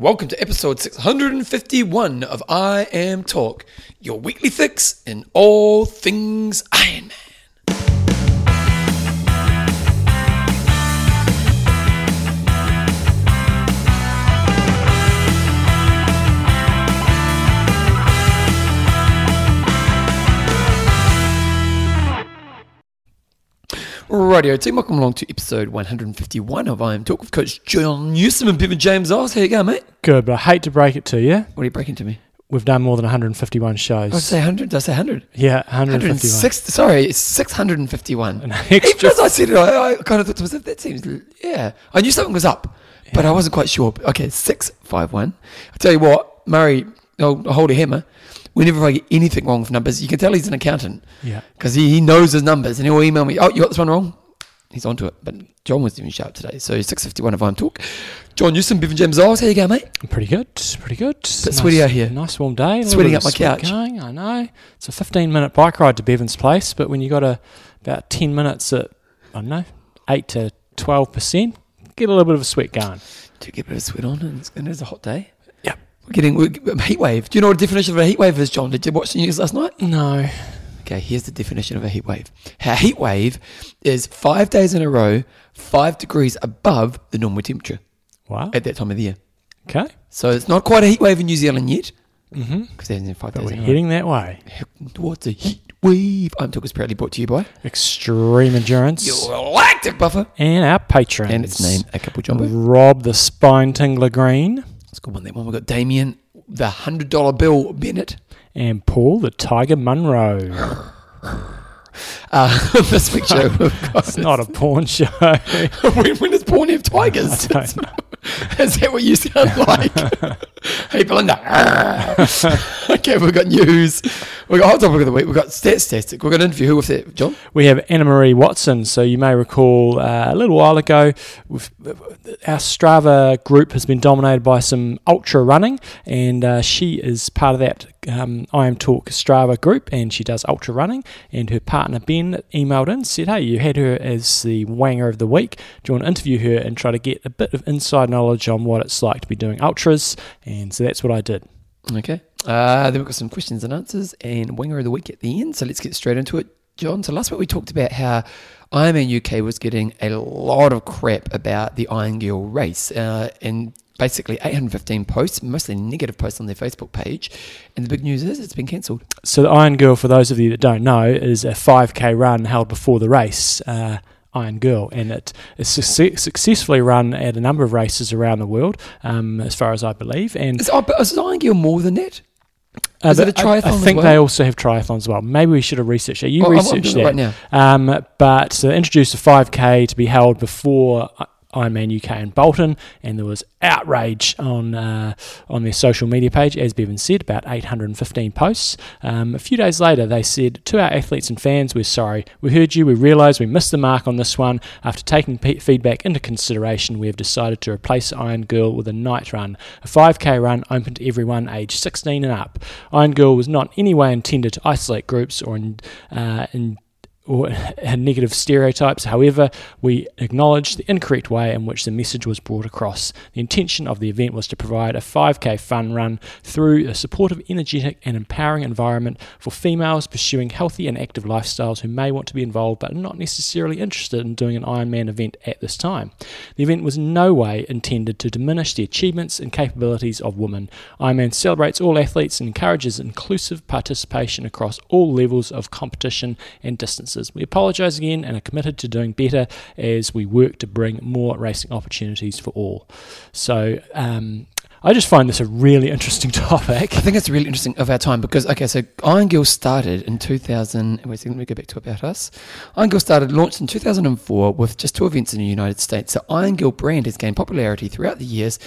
Welcome to episode 651 of I Am Talk, your weekly fix in all things Iron Man. Radio team, welcome along to episode 151 of I Am Talk with Coach John Newsom and Bevan James Eyles. How you going, mate? Good, but I hate to break it to you. What are you breaking to me? We've done more than 151 shows. Did I say 100? Did I say 100? yeah, 151. 106, sorry, it's 651. An Even as I said it, I, I kind of thought to myself, that seems, yeah. I knew something was up, but I wasn't quite sure. Okay, 651. I tell you what, Murray, oh, I'll hold a hammer. Whenever I get anything wrong with numbers, you can tell he's an accountant Yeah. because he, he knows his numbers and he'll email me, oh, you got this one wrong? He's onto it. But John was even sharp today. So 651 of I'm Talk. John Newsom, Bevan James Eyles, how you going, mate? Pretty good. Pretty good. Bit sweaty out here. Nice warm day. Sweating up my couch. Going, I know. It's a 15 minute bike ride to Bevan's place, but when you got a about 10 minutes at, I don't know, 8 to 12%, get a little bit of a sweat going. Do get a bit of sweat on and it's, and it's a hot day? We're getting we're, a heat wave. Do you know what the definition of a heat wave is, John? Did you watch the news last night? No. Okay, here's the definition of a heat wave. A heat wave is five days in a row, five degrees above the normal temperature Wow. at that time of the year. Okay. So it's not quite a heat wave in New Zealand yet, Mm-hmm. because it hasn't been five But days we're in a row. heading that way. What's a heat wave. I'm Talk is proudly brought to you by Extreme endurance. your lactic buffer. and our patrons. And its name, a couple jumbo. Rob the Spine Tingler Green It's good one, that one. We've got Damien, the $100 bill Bennett. and Paul the Tiger Munro. Uh, this week's show, It's not a porn show. when, when does porn have tigers? Is that what you sound like? hey, Belinda. okay, we've got news. We've got hot topic of the week. We've got stats statistic. We've got an interview who with that, John? We have Anna Marie Watson. So you may recall uh, a little while ago, our Strava group has been dominated by some ultra running, and uh, she is part of that um, I Am Talk Strava group, and she does ultra running. And her partner Ben emailed in, said, "Hey, you had her as the wanger of the week. Do you want to interview her and try to get a bit of inside knowledge on what it's like to be doing ultras?" And so that's what I did. Okay. Uh, then we've got some questions and answers and winger of the week at the end. So let's get straight into it, John. So last week we talked about how Ironman UK was getting a lot of crap about the Iron Girl race. Uh, and basically 815 posts, mostly negative posts on their Facebook page. And the big news is it's been cancelled. So the Iron Girl, for those of you that don't know, is a 5k run held before the race. Uh, Iron Girl, and it is succe- successfully run at a number of races around the world, um, as far as I believe. And Is, oh, is Iron Girl more than that? uh, is it a triathlon? I- I, think well? they also have triathlons as well. Maybe we should have researched. You Oh, I'm- I'm researched it that, right now. um, but so they introduced a 5k to be held before I- Ironman UK in Bolton, and there was outrage on uh, on their social media page, as Bevan said, about 815 posts. Um, a few days later, they said to our athletes and fans, "We're sorry. We heard you. We realised we missed the mark on this one. After taking feedback into consideration, we have decided to replace Iron Girl with a night run, a 5k run open to everyone aged 16 and up. Iron Girl was not in any way intended to isolate groups or in, uh, in or negative stereotypes. However, we acknowledge the incorrect way in which the message was brought across. The intention of the event was to provide a 5k fun run through a supportive, energetic, and empowering environment for females pursuing healthy and active lifestyles who may want to be involved but are not necessarily interested in doing an Ironman event at this time. The event was no way intended to diminish the achievements and capabilities of women. Ironman celebrates all athletes and encourages inclusive participation across all levels of competition and distances. We apologise again and are committed to doing better as we work to bring more racing opportunities for all. So, um, I just find this a really interesting topic. I think it's really interesting of our time because, okay, so Iron Girl started in 2000. Wait a second, let me go back to About Us. Iron Girl started, launched in 2004 with just two events in the United States. The Iron Girl brand has gained popularity throughout the years,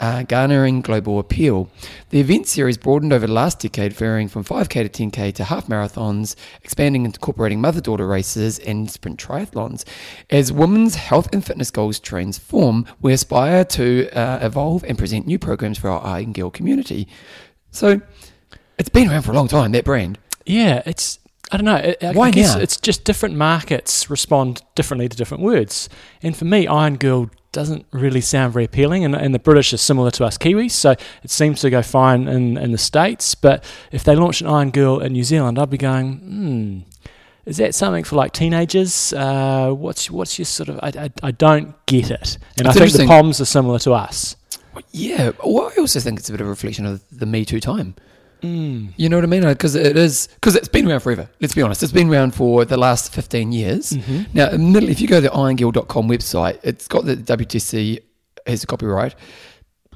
uh, garnering global appeal. The event series broadened over the last decade, varying from 5K to 10K to half marathons, expanding into incorporating mother daughter races and sprint triathlons. As women's health and fitness goals transform, we aspire to uh, evolve and present new programs for our Iron Girl community. So it's been around for a long time, that brand. Yeah, it's I don't know. I, I Why guess now? it's just different markets respond differently to different words. And for me, Iron Girl doesn't really sound very appealing. And, and the British are similar to us Kiwis, so it seems to go fine in, in the States. But if they launched an Iron Girl in New Zealand, I'd be going, hmm, is that something for like teenagers? Uh, what's what's your sort of? I, I, I don't get it, and It's I think the. Poms are similar to us. Yeah, well, I also think it's a bit of a reflection of the Me Too time. Mm. You know what I mean? Because it is because it's been around forever. Let's be honest, it's been around for the last fifteen years. Mhm. Now, admittedly, if you go to the irongirl.com website, it's got the WTC has the copyright.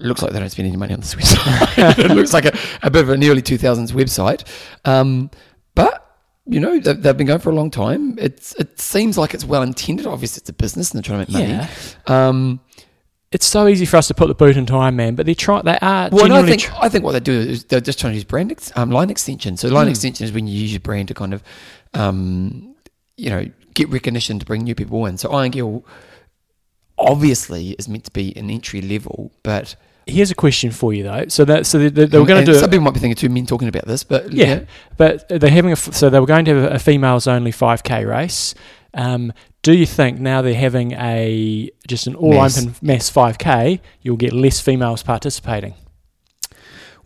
It looks like they don't spend any money on this website. it looks like a, a bit of an early 2000s website. Um, but, you know, they've, they've been going for a long time. It's It seems like it's well intended. Obviously, it's a business and they're trying to make Yeah. money. Um, It's so easy for us to put the boot into Iron Man, but they try. They are well, I think, tr- I think what they do is they're just trying to use brand ex- um, line extension. So, line Hmm. extension is when you use your brand to kind of, um, you know, get recognition to bring new people in. So, Iron Girl obviously is meant to be an entry level, but Here's a question for you though. So that so they, they, they were going to do Some it. people might be thinking two men talking about this, but Yeah, yeah, but they're having a f- so they were going to have a females only 5k race. Um, do you think now they're having a just an all Mass. open mass 5k, you'll get less females participating?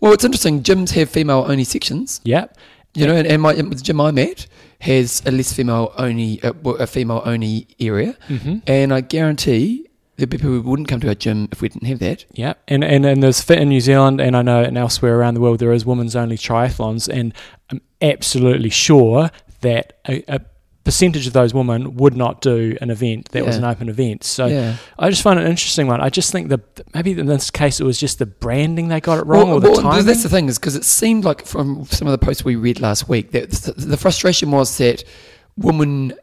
Well, it's interesting. Gyms have female only sections, Yep. you know, and, and my the gym I'm at has a less female only uh, well, a female only area, Mm-hmm. and I guarantee there'd be people who wouldn't come to our gym if we didn't have that. Yeah, and, and and there's fit in New Zealand, and I know and elsewhere around the world there is women's only triathlons, and I'm absolutely sure that a, a percentage of those women would not do an event that was an open event. So yeah. I just find it an interesting one. I just think that maybe in this case it was just the branding they got it wrong, Well, or the well, timing. that's the thing is because it seemed like from some of the posts we read last week that the, the frustration was that woman,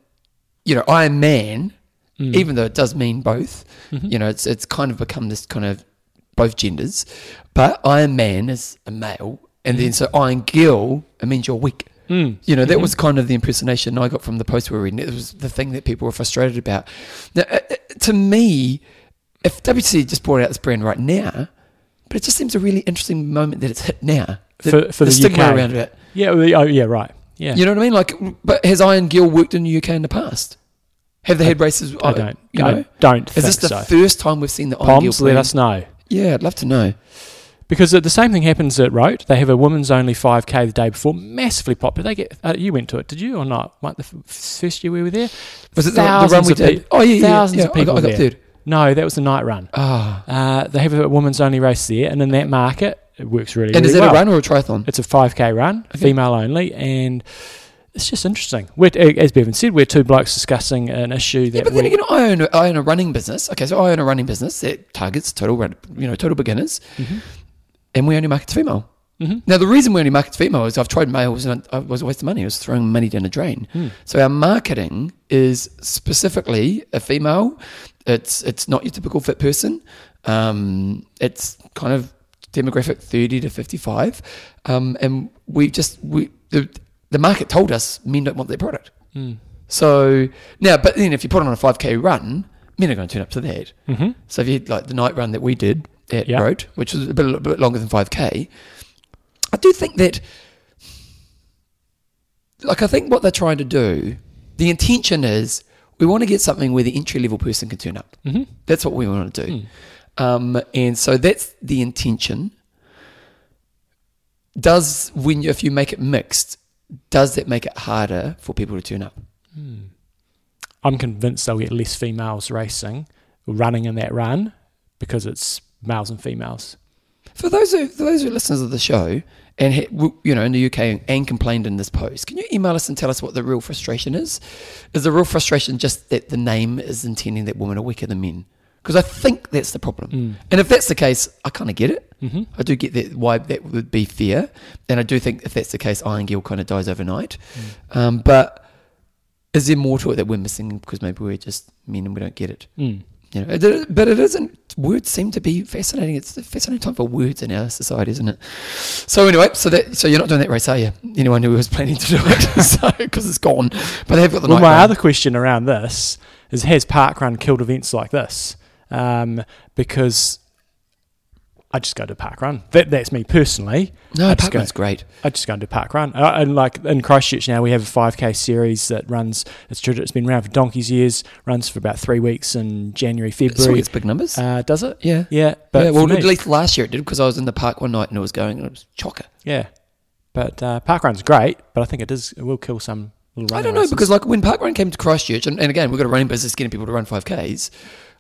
you know, Iron Man, Mm. even though it does mean both, Mhm. you know, it's it's kind of become this kind of both genders, but Iron Man is a male, and then so Iron Girl it means you're weak. Mm. You know, that Mhm. was kind of the impersonation I got from the post we were reading. It was the thing that people were frustrated about. Now, uh, uh, to me, if WC just brought out this brand right now, but it just seems a really interesting moment that it's hit now. The, For- for the stigma UK. around it. Yeah, oh, yeah, right. Yeah, You know what I mean? Like, but has Iron Girl worked in the UK in the past? Have they had races? I don't. You I don't is this the so. first time we've seen the Iron Girl? Poms, let us know. Yeah, I'd love to know. Because the same thing happens at Roth. They have a women's only 5k the day before, massively popular. They get uh, you went to it, did you or not? Like the f- first year we were there, Was it the, the Thousands run we of did? pe- oh yeah, yeah, thousands yeah. of people I got, I got there. third. no, that was the night run. Ah, Uh, they have a women's only race there, and in that market, it works really. Well. And really is that well. a run or a triathlon? It's a 5k run, Okay. female only, and it's just interesting. We're, as Bevan said, we're two blokes discussing an issue Yeah, that but then again, I own, a, I own a running business. Okay, so I own a running business that targets total, run, you know, total beginners, Mhm. And we only market to female. Mhm. Now, the reason we only market to female is I've tried males and I was a waste of money. I was throwing money down the drain. Hmm. So our marketing is specifically a female. It's it's not your typical fit person. Um, it's kind of demographic thirty to fifty five, um, and we just we the the market told us men don't want their product. Mm. So now, but then if you put on a 5k run, men are going to turn up to that. Mhm. So if you had like the night run that we did at Yeah. Roth, which was a bit, a bit longer than 5k, I do think that, like, I think what they're trying to do, the intention is we want to get something where the entry level person can turn up. Mhm. That's what we want to do. Mm. Um, and so that's the intention. Does when you, if you make it mixed, does that make it harder for people to turn up? I'm convinced they'll get less females racing, running in that run, because it's males and females. For those who for those who are listeners of the show and you know in the UK and complained in this post, can you email us and tell us what the real frustration is? Is the real frustration just that the name is intending that women are weaker than men? Because I think that's the problem. Mm. And if that's the case, I kind of get it. Mhm. I do get that why that would be fair, and I do think if that's the case, Iron Girl kind of dies overnight. Um, but is there more to it that we're missing because maybe we're just men and we don't get it? Mm. You know, it- but it isn't. Words seem to be fascinating. It's a fascinating time for words in our society, isn't it? So anyway, so that so you're not doing that race, are you? Anyone who was planning to do it, so because it's gone, but they've got the Well, my run. other question around this is: Has Parkrun killed events like this? Um, because I just go to park run. That, that's me personally. No, I just go, great. I just go and do park run. Uh, and like in Christchurch now, we have a 5k series that runs. It's true. It's been around for donkey's years. Runs for about three weeks in January, February. it's big numbers. Uh, does it? yeah. Yeah, but yeah, well, me- at least last year it did because I was in the park one night and it was going and it was chocker. yeah. But uh, park run's great, but I think it does. It will kill some little. I don't know races. because like when park run came to Christchurch, and, and again we've got a running business getting people to run five k's.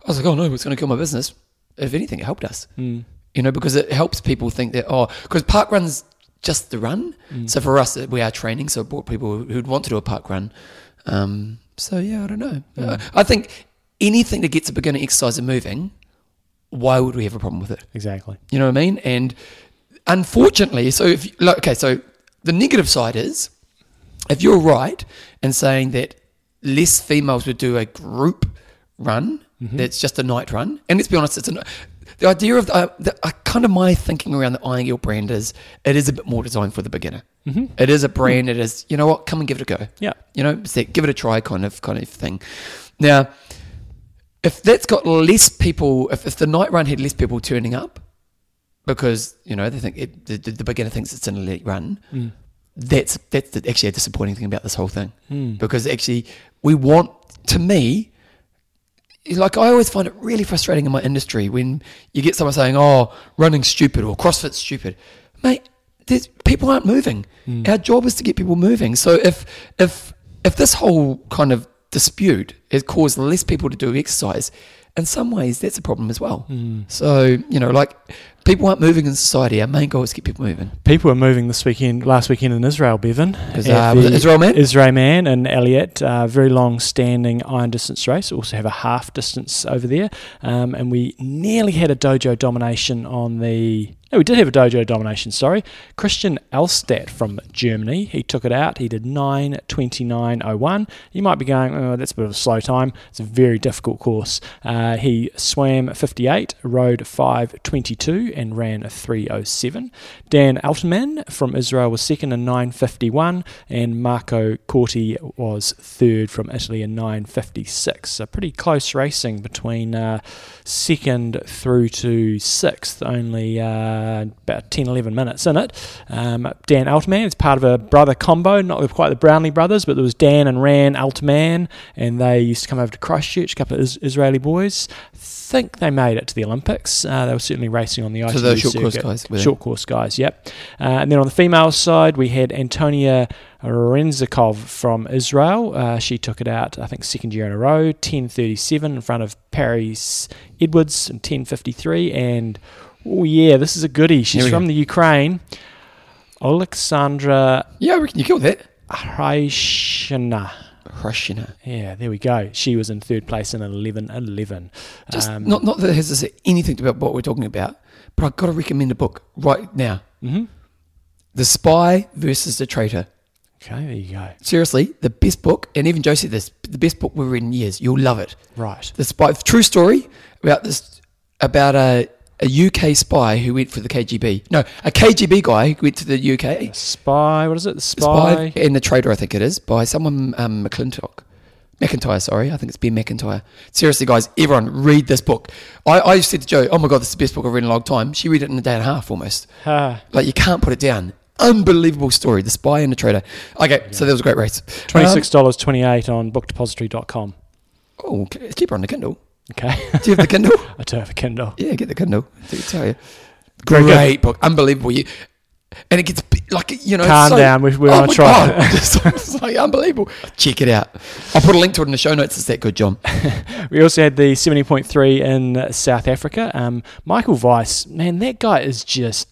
I was like, oh no, it's going to kill my business. If anything, it helped us. Mm. You know, because it helps people think that oh, because park runs just the run. Mm. So for us, we are training. So it brought people who'd want to do a park run. Um, so yeah, I don't know. Uh, I think anything that gets a beginner exercise and moving, why would we have a problem with it? exactly. You know what I mean? And unfortunately, so if you- okay, so the negative side is if you're right in saying that less females would do a group run that's just a night run, and let's be honest, it's a, the idea of uh, the, uh, kind of my thinking around the Iron Girl brand is it is a bit more designed for the beginner. It is a brand. It is you know what? Come and give it a go. Yeah. You know, give it a try kind of kind of thing. Now, if that's got less people, if, if the night run had less people turning up, because you know they think it, the, the beginner thinks it's an elite run, that's that's actually a disappointing thing about this whole thing. Because actually, we want to me, like I always find it really frustrating in my industry when you get someone saying, "Oh, running's stupid" or "CrossFit's stupid," mate. There's, people aren't moving. Hmm. Our job is to get people moving. So if if if this whole kind of dispute has caused less people to do exercise, in some ways that's a problem as well. Hmm. So you know, like people aren't moving in society. Our main goal is to get people moving. People were moving this weekend, last weekend in Israel, Bevan. Uh, was it Israel man. Israman and Eilat, uh, very long standing iron distance race. Also have a half distance over there. Um, and we nearly had a dojo domination on the. No, we did have a dojo domination, sorry. Christian Elstadt from Germany. He took it out. He did 9.29.01. You might be going, oh, that's a bit of a slow time. It's a very difficult course. Uh, he swam 58, rode 5.22, and ran a 3.07. Dan Altman from Israel was second in 9.51, and Marco Corti was third from Italy in 9.56. So pretty close racing between uh, second through to sixth, only uh, about 10 11 minutes in it. Um, Dan Altman is part of a brother combo, not quite the Brownlee brothers, but there was Dan and Ran Altman, and they used to come over to Christchurch, a couple of is- Israeli boys. think they made it to the Olympics. Uh, they were certainly racing on the ice. So those short course guys? Short course guys, yep. Uh, and then on the female side, we had Antonia Renzikov from Israel. Uh, she took it out, I think, second year in a row, 10.37 in front of Paris Edwards in 10.53. And, oh, yeah, this is a goodie. She's from the Ukraine. Alexandra Yeah, I reckon you killed that. Hryshina. Rushina. Yeah, there we go. She was in third place in 11 11. Just Um, not not that it has to say anything about what we're talking about, but I've got to recommend a book right now. mhm. The Spy versus the Traitor. Okay, there you go. Seriously, the best book, and even Joe said this, the best book we've read in years. You'll love it. Right. The spy, true story about this, about a, a UK spy who went for the KGB. No, a KGB guy who went to the UK. Spy, what is it? The The Spy. Spy and the Traitor, I think it is, by someone um, McClintock. McIntyre, sorry. I think it's Ben Macintyre. Seriously, guys, everyone read this book. I, I said to Joe, oh my God, this is the best book I've read in a long time. She read it in a day and a half almost. Ah, Like, you can't put it down. Unbelievable story. The Spy and the Traitor. Okay, so that was a great race. $26.28 on bookdepository.com. Um, oh, okay, it's cheaper on the Kindle. Okay. Do you have the Kindle? I do have a Kindle. Yeah, get the Kindle. I tell you. Good. Great book. Unbelievable. You, and it gets like, you know. Calm so- down, we- we're oh on trial. God. it's, like unbelievable. Check it out. I'll put a link to it in the show notes. It's that good, John. We also had the 70.3 in South Africa. Um, Michael Weiss, man, that guy is just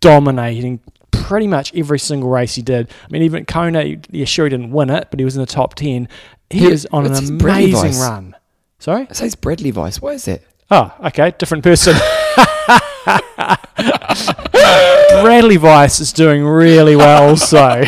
dominating pretty much every single race he did. I mean, even Kona, yeah, sure, he didn't win it, but he was in the top 10. He Yeah, is on an amazing run. Sorry? It says Bradley Weiss. Why it? Oh, okay, different person. Bradley Weiss is doing really well, so.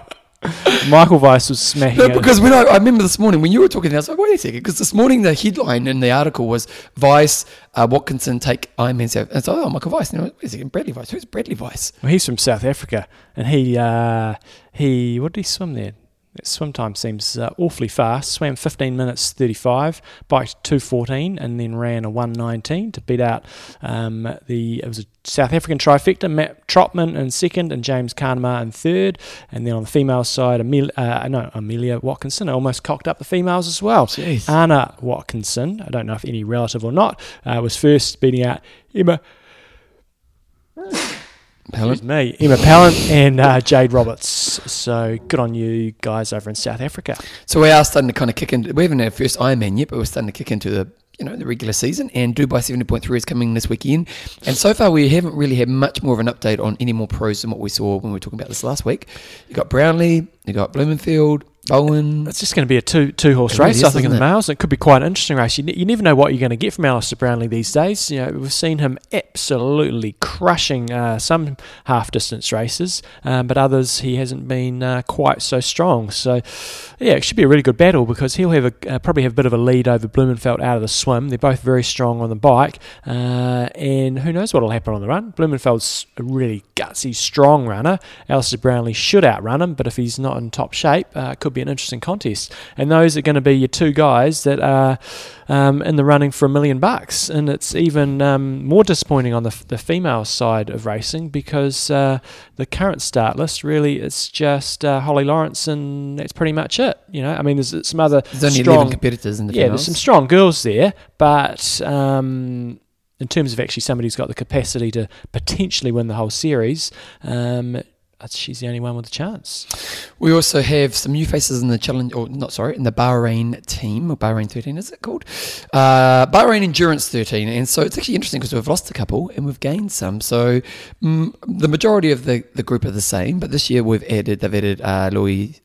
Michael Weiss was smacking No, it. because when I, I remember this morning when you were talking, I was like, wait a second, because this morning the headline in the article was Weiss, uh, Watkinson take Ironman South. And so, oh, Michael Weiss. And I wait a second, Bradley Weiss. Who's Bradley Weiss? Well, he's from South Africa, and he uh, he what did he swim there? That swim time seems uh, awfully fast. Swam 15 minutes 35, biked 214, and then ran a 119 to beat out um, the it was a South African trifecta: Matt Trotman in second, and James Cunnama in third. And then on the female side, Amel, uh, no Amelia Watkinson almost cocked up the females as well. Jeez. Anna Watkinson, I don't know if any relative or not, uh, was first, beating out Emma. Helen? Excuse me, Emma Pallant and uh, Jade Roberts. So good on you guys over in South Africa. So we are starting to kind of kick into. We haven't had our first Ironman yet, but we're starting to kick into the you know the regular season. And Dubai seventy point three is coming this weekend. And so far, we haven't really had much more of an update on any more pros than what we saw when we were talking about this last week. You got Brownlee, you got Blummenfelt, Bowen. It's just going to be a two two horse race, is, I think, in the males. It could be quite an interesting race. You, you never know what you're going to get from Alistair Brownlee these days. You know, we've seen him absolutely crushing uh, some half distance races, um, but others he hasn't been uh, quite so strong. So, yeah, it should be a really good battle because he'll have a, uh, probably have a bit of a lead over Blummenfelt out of the swim. They're both very strong on the bike, uh, and who knows what will happen on the run. Blummenfelt's a really gutsy, strong runner. Alistair Brownlee should outrun him, but if he's not in top shape, uh, could be an interesting contest. And those are going to be your two guys that are um, in the running for a million bucks. And it's even um, more disappointing on the, the female side of racing because uh, the current start list really it's just uh, Holly Lawrence and that's pretty much it. You know, I mean, there's some other There's only strong competitors in the yeah, finals. there's some strong girls there, but um, in terms of actually somebody who's got the capacity to potentially win the whole series, um, she's the only one with a chance. We also have some new faces in the challenge, or not sorry, in the Bahrain team, or Bahrain 13 is it called? Uh, Bahrain Endurance 13. And so it's actually interesting because we've lost a couple and we've gained some. So mm, the majority of the, the group are the same, but this year we've added, they've added uh, Louis,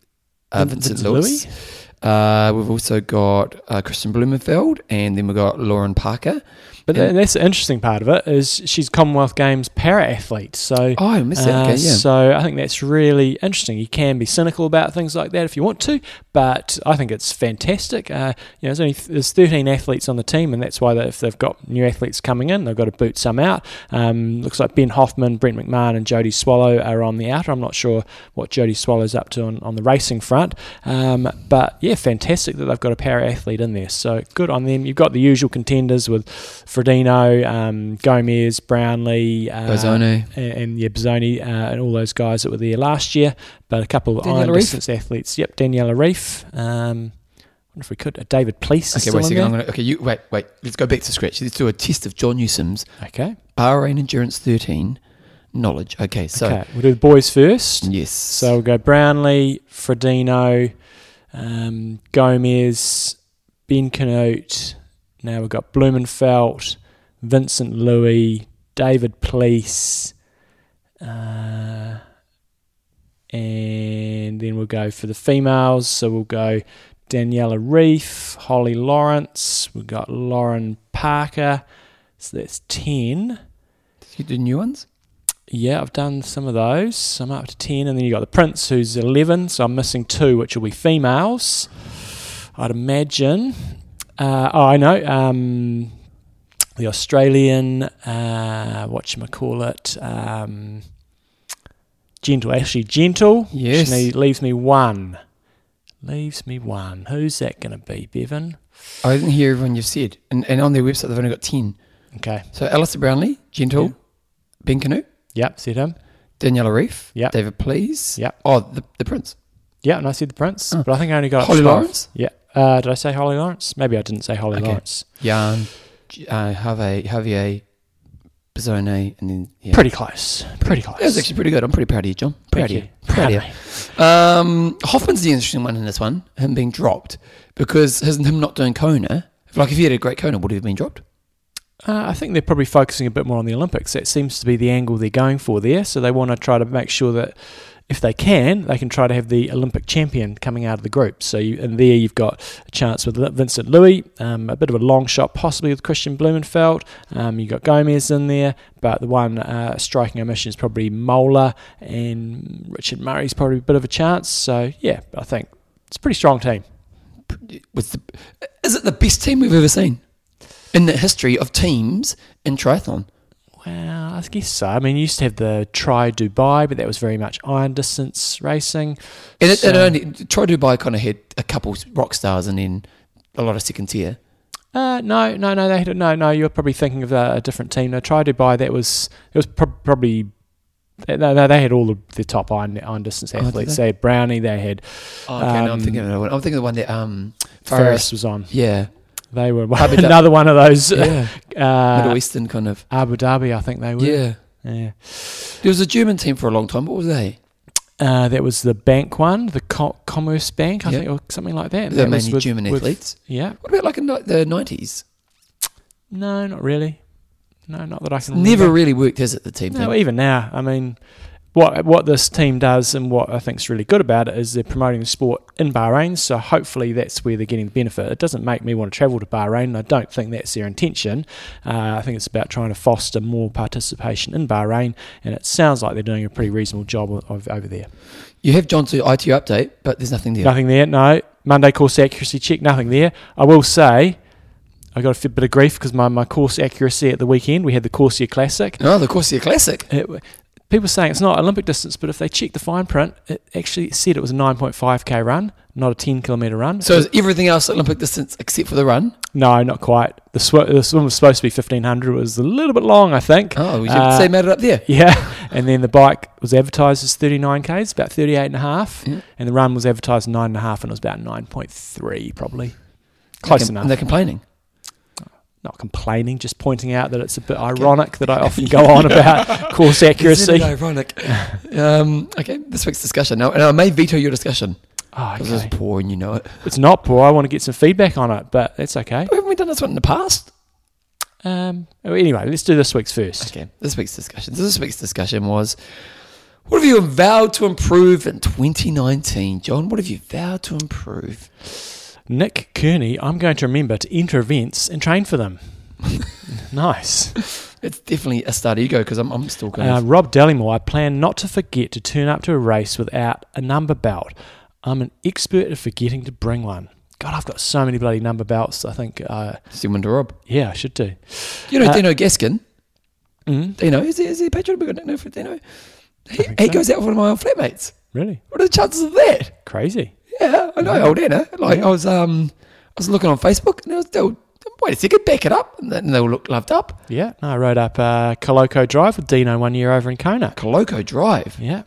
uh, Vincent, Vincent Luis. Uh, we've also got uh, Kristian Blummenfelt and then we've got Lauren Parker. But And- that's the interesting part of it is she's Commonwealth Games para athlete. So Oh, I missed that. Uh, Okay, yeah. So I think that's really interesting. You can be cynical about things like that if you want to, but I think it's fantastic. Uh, you know, there's only there's 13 athletes on the team, and that's why they, if they've got new athletes coming in, they've got to boot some out. Um, looks like Ben Hoffman, Brent McMahon, and Jodie Swallow are on the outer. I'm not sure what Jodie Swallow's up to on, on the racing front, um, but yeah, fantastic that they've got a para athlete in there. So good on them. You've got the usual contenders with Frodeno, um, Gomez, Brownlee, uh, Bozzone. and, and yeah, Bozzone, uh, and all those guys that were there last year. But a couple of Daniela iron Reef? distance athletes. Yep, Daniela Ryf. Um, wonder if we could. Uh, David Plese. Okay, wait a second. I'm gonna, okay, you wait, wait. Let's go back to scratch. Let's do a test of John Newsom's Okay. Bahrain Endurance 13 knowledge. Okay, so okay. We'll do the boys first. yes. So we'll go Brownlee, Frodeno, um, Gomez, Ben Kanute. Now we've got Blummenfelt, Vincent Luis, David Plese, uh, and then we'll go for the females. So we'll go Daniela Ryf, Holly Lawrence. We've got Lauren Parker. So that's 10. Did you do new ones? Yeah, I've done some of those. I'm up to 10. And then you got the Prince, who's 11. So I'm missing two, which will be females, I'd imagine. Uh, oh, I know. Um, the Australian, uh, whatchamacallit, um, Gentle, Actually, Gentle. Yes. She leaves me one. Leaves me one. Who's that going to be, Bevan? I didn't hear everyone you've said. And, and on their website, they've only got 10. Okay. So Alistair Brownlee, Gentle, Yeah. Ben Kanute, Yep, said him. Daniela Ryf, Yep. David Plese. Yep. Oh, the, the Prince. Yeah, and I said the Prince, Oh. but I think I only got Holly 12. Lawrence? Yeah. Uh, did I say Holly Lawrence? Maybe I didn't say Holly Okay. Lawrence. Jan, uh, Javier, Javier Bozzone, and then. Yeah. Pretty close. Pretty close. That was actually pretty good. I'm pretty proud of you, John. Proud Thank of you. you. Proud of you. Um, Hoffman's the interesting one in this one, him being dropped, because his, him not doing Kona. Like, if he had a great Kona, would he have been dropped? Uh, I think they're probably focusing a bit more on the Olympics. That seems to be the angle they're going for there. So they want to try to make sure that if they can, they can try to have the Olympic champion coming out of the group. So you, and there you've got a chance with Vincent Luis, um, a bit of a long shot possibly with Kristian Blummenfelt. Um, you've got Gomez in there, but the one uh, striking omission is probably Mola and Richard Murray's probably a bit of a chance. So yeah, I think it's a pretty strong team. Was the, is it the best team we've ever seen in the history of teams in triathlon? Well, I guess so. I mean, you used to have the Try Dubai, but that was very much iron distance racing. And it, So- it only Try Dubai kind of had a couple rock stars and then a lot of second tier. Uh, no, no, no. They had, no, no. You're probably thinking of a, a different team. No, Try Dubai. That was it was prob probably. No, no, they had all the, the top iron, iron distance Oh, athletes. they? they? had Brownie. They had Oh, okay, no, I'm Um, thinking of one. I'm thinking of the one that um Ferris Ferris. was on. Yeah, They were Dhabi. another one of those. yeah, Uh, Middle Eastern kind of. Abu Dhabi, I think they were. Yeah, Yeah. there was a German team for a long time. What was they? Uh, that was the bank one, the Co- Commerzbank, I Yep. think, or something like that. They're mainly with- German with- athletes. Yeah. What about like in the- nineties? No, not really. No, not that I can. Never remember. really worked, has it? The team No, thing. even now. I mean, what what this team does and what I think is really good about it is they're promoting the sport in Bahrain. So hopefully that's where they're getting the benefit. It doesn't make me want to travel to Bahrain. I don't think that's their intention. Uh, I think it's about trying to foster more participation in Bahrain, and it sounds like they're doing a pretty reasonable job of, of over there. You have John to ITU update, but there's nothing there. Nothing there. No Monday course accuracy check. Nothing there. I will say. I got a bit of grief because my, my course accuracy at the weekend, we had the Corsair Classic. Oh, the Corsair Classic. It, people saying it's not Olympic distance, but if they check the fine print, it actually said it was a 9.5k run, not a 10 kilometre run. So is everything else Olympic distance except for the run? no, not quite. The, sw- the swim was supposed to be 1500. It was a little bit long, I think. Oh, we should Uh, say made it up there. Yeah, and then the bike was advertised as 39k's, about 38 and a half, Yeah. and the run was advertised nine and a half, and it was about 9.3 probably. Close enough. And they're complaining. Not complaining, just pointing out that it's a bit ironic that I often go on about course accuracy. Isn't it ironic? um, okay, this week's discussion. Now, and I may veto your discussion. Oh, okay. it's poor and you know it. It's not poor. I want to get some feedback on it, but that's okay. Haven't we done this one in the past? Um, oh, anyway, let's do this week's first. Okay, this week's discussion. This week's discussion was what have you vowed to improve in 2019? John, what have you vowed to improve? Nick Kearney, I'm going to remember to enter events and train for them. nice. It's definitely a start. ego because I'm, I'm still going. Uh. Rob Dellymore, I plan not to forget to turn up to a race without a number belt. I'm an expert at forgetting to bring one. God, I've got so many bloody number belts. I think, uh, Similar to Rob. yeah, I should do. You know Uh, Dino Gaskin? Mm, Dino, is he, is he a patron? I don't know if Dino. He, he so. goes out with one of my old flatmates. really? What are the chances of that? Crazy. Yeah, I know, old Anna. Like Yeah. I was, um, I was looking on Facebook, and I was, they were, wait a second, back it up, and then they all look loved up. Yeah, no, I rode up uh, Kaloko Drive with Dino one year over in Kona. Kaloko Drive. Yeah.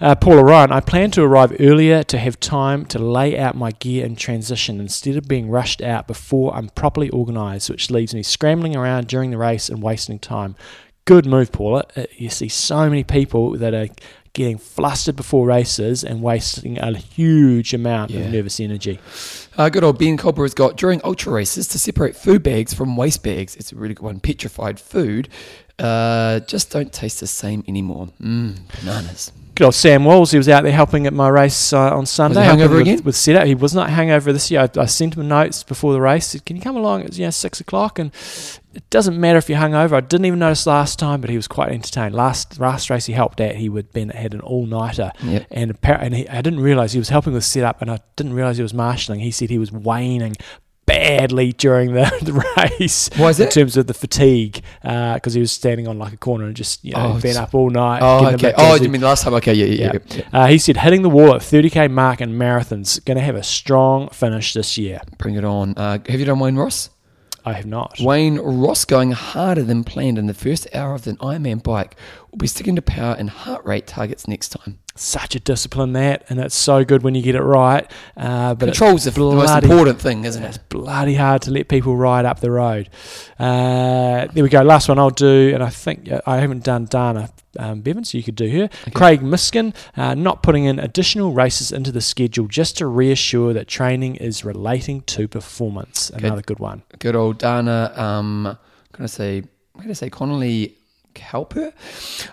Uh, Paula Ryan, I plan to arrive earlier to have time to lay out my gear in transition instead of being rushed out before I'm properly organised, which leaves me scrambling around during the race and wasting time. Good move, Paula. Uh, you see so many people that are getting flustered before races and wasting a huge amount Yeah. of nervous energy. Uh, good old Ben Colbert has got during ultra races to separate food bags from waste bags. It's a really good one. Petrified food uh, just don't taste the same anymore. Mmm, bananas. Good old Sam Walls, he was out there helping at my race uh, on Sunday. he hungover with, again? With setup. He was not hangover this year. I, I sent him notes before the race. Said, Can you come along? It was you know, six o'clock, and it doesn't matter if you're hungover. I didn't even notice last time, but he was quite entertained. Last last race he helped at, he would been had an all nighter, Yep. and and he, I didn't realize he was helping with setup, and I didn't realize he was marshalling. He said he was waning badly during the, the race Why is in terms of the fatigue because he was standing on like a corner and just you know Oh, been up all night. Oh, okay. Oh, you mean last time? Okay, yeah, yeah, yeah. Yeah. yeah. Uh, he said hitting the wall at 30k mark in marathons. Going to have a strong finish this year. Bring it on. Uh, have you done Wayne Ross? I have not. Wayne Ross going harder than planned in the first hour of the Ironman bike. Will be sticking to power and heart rate targets next time. Such a discipline that, and it's so good when you get it right. Uh, but Control's the, the most important thing, isn't it? It's bloody hard to let people ride up the road. Uh, there we go. Last one I'll do, and I think uh, I haven't done Dana um, Bevan, so you could do her. Craig Miskin, uh, not putting in additional races into the schedule just to reassure that training is relating to performance. Another good one. Good old Dana. Um, I'm gonna say, I'm gonna say Connolly Cowper.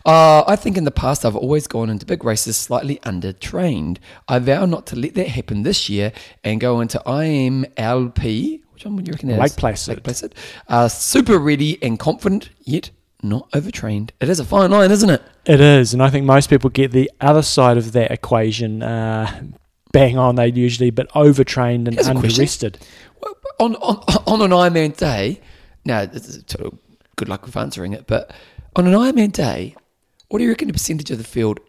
Uh, I think in the past I've always gone into big races slightly undertrained. I vow not to let that happen this year and go into IMLP. Which one would you reckon that? Lake Placid. Lake Placid. Uh, super ready and confident, yet not overtrained. It is a fine line, isn't it? It is, and I think most people get the other side of that equation uh, bang on. They usually, but overtrained and Here's a question. under-rested. Well, On, on, on an Ironman day, now, this is sort of good luck with answering it, but on an Ironman day, what do you reckon the percentage of the field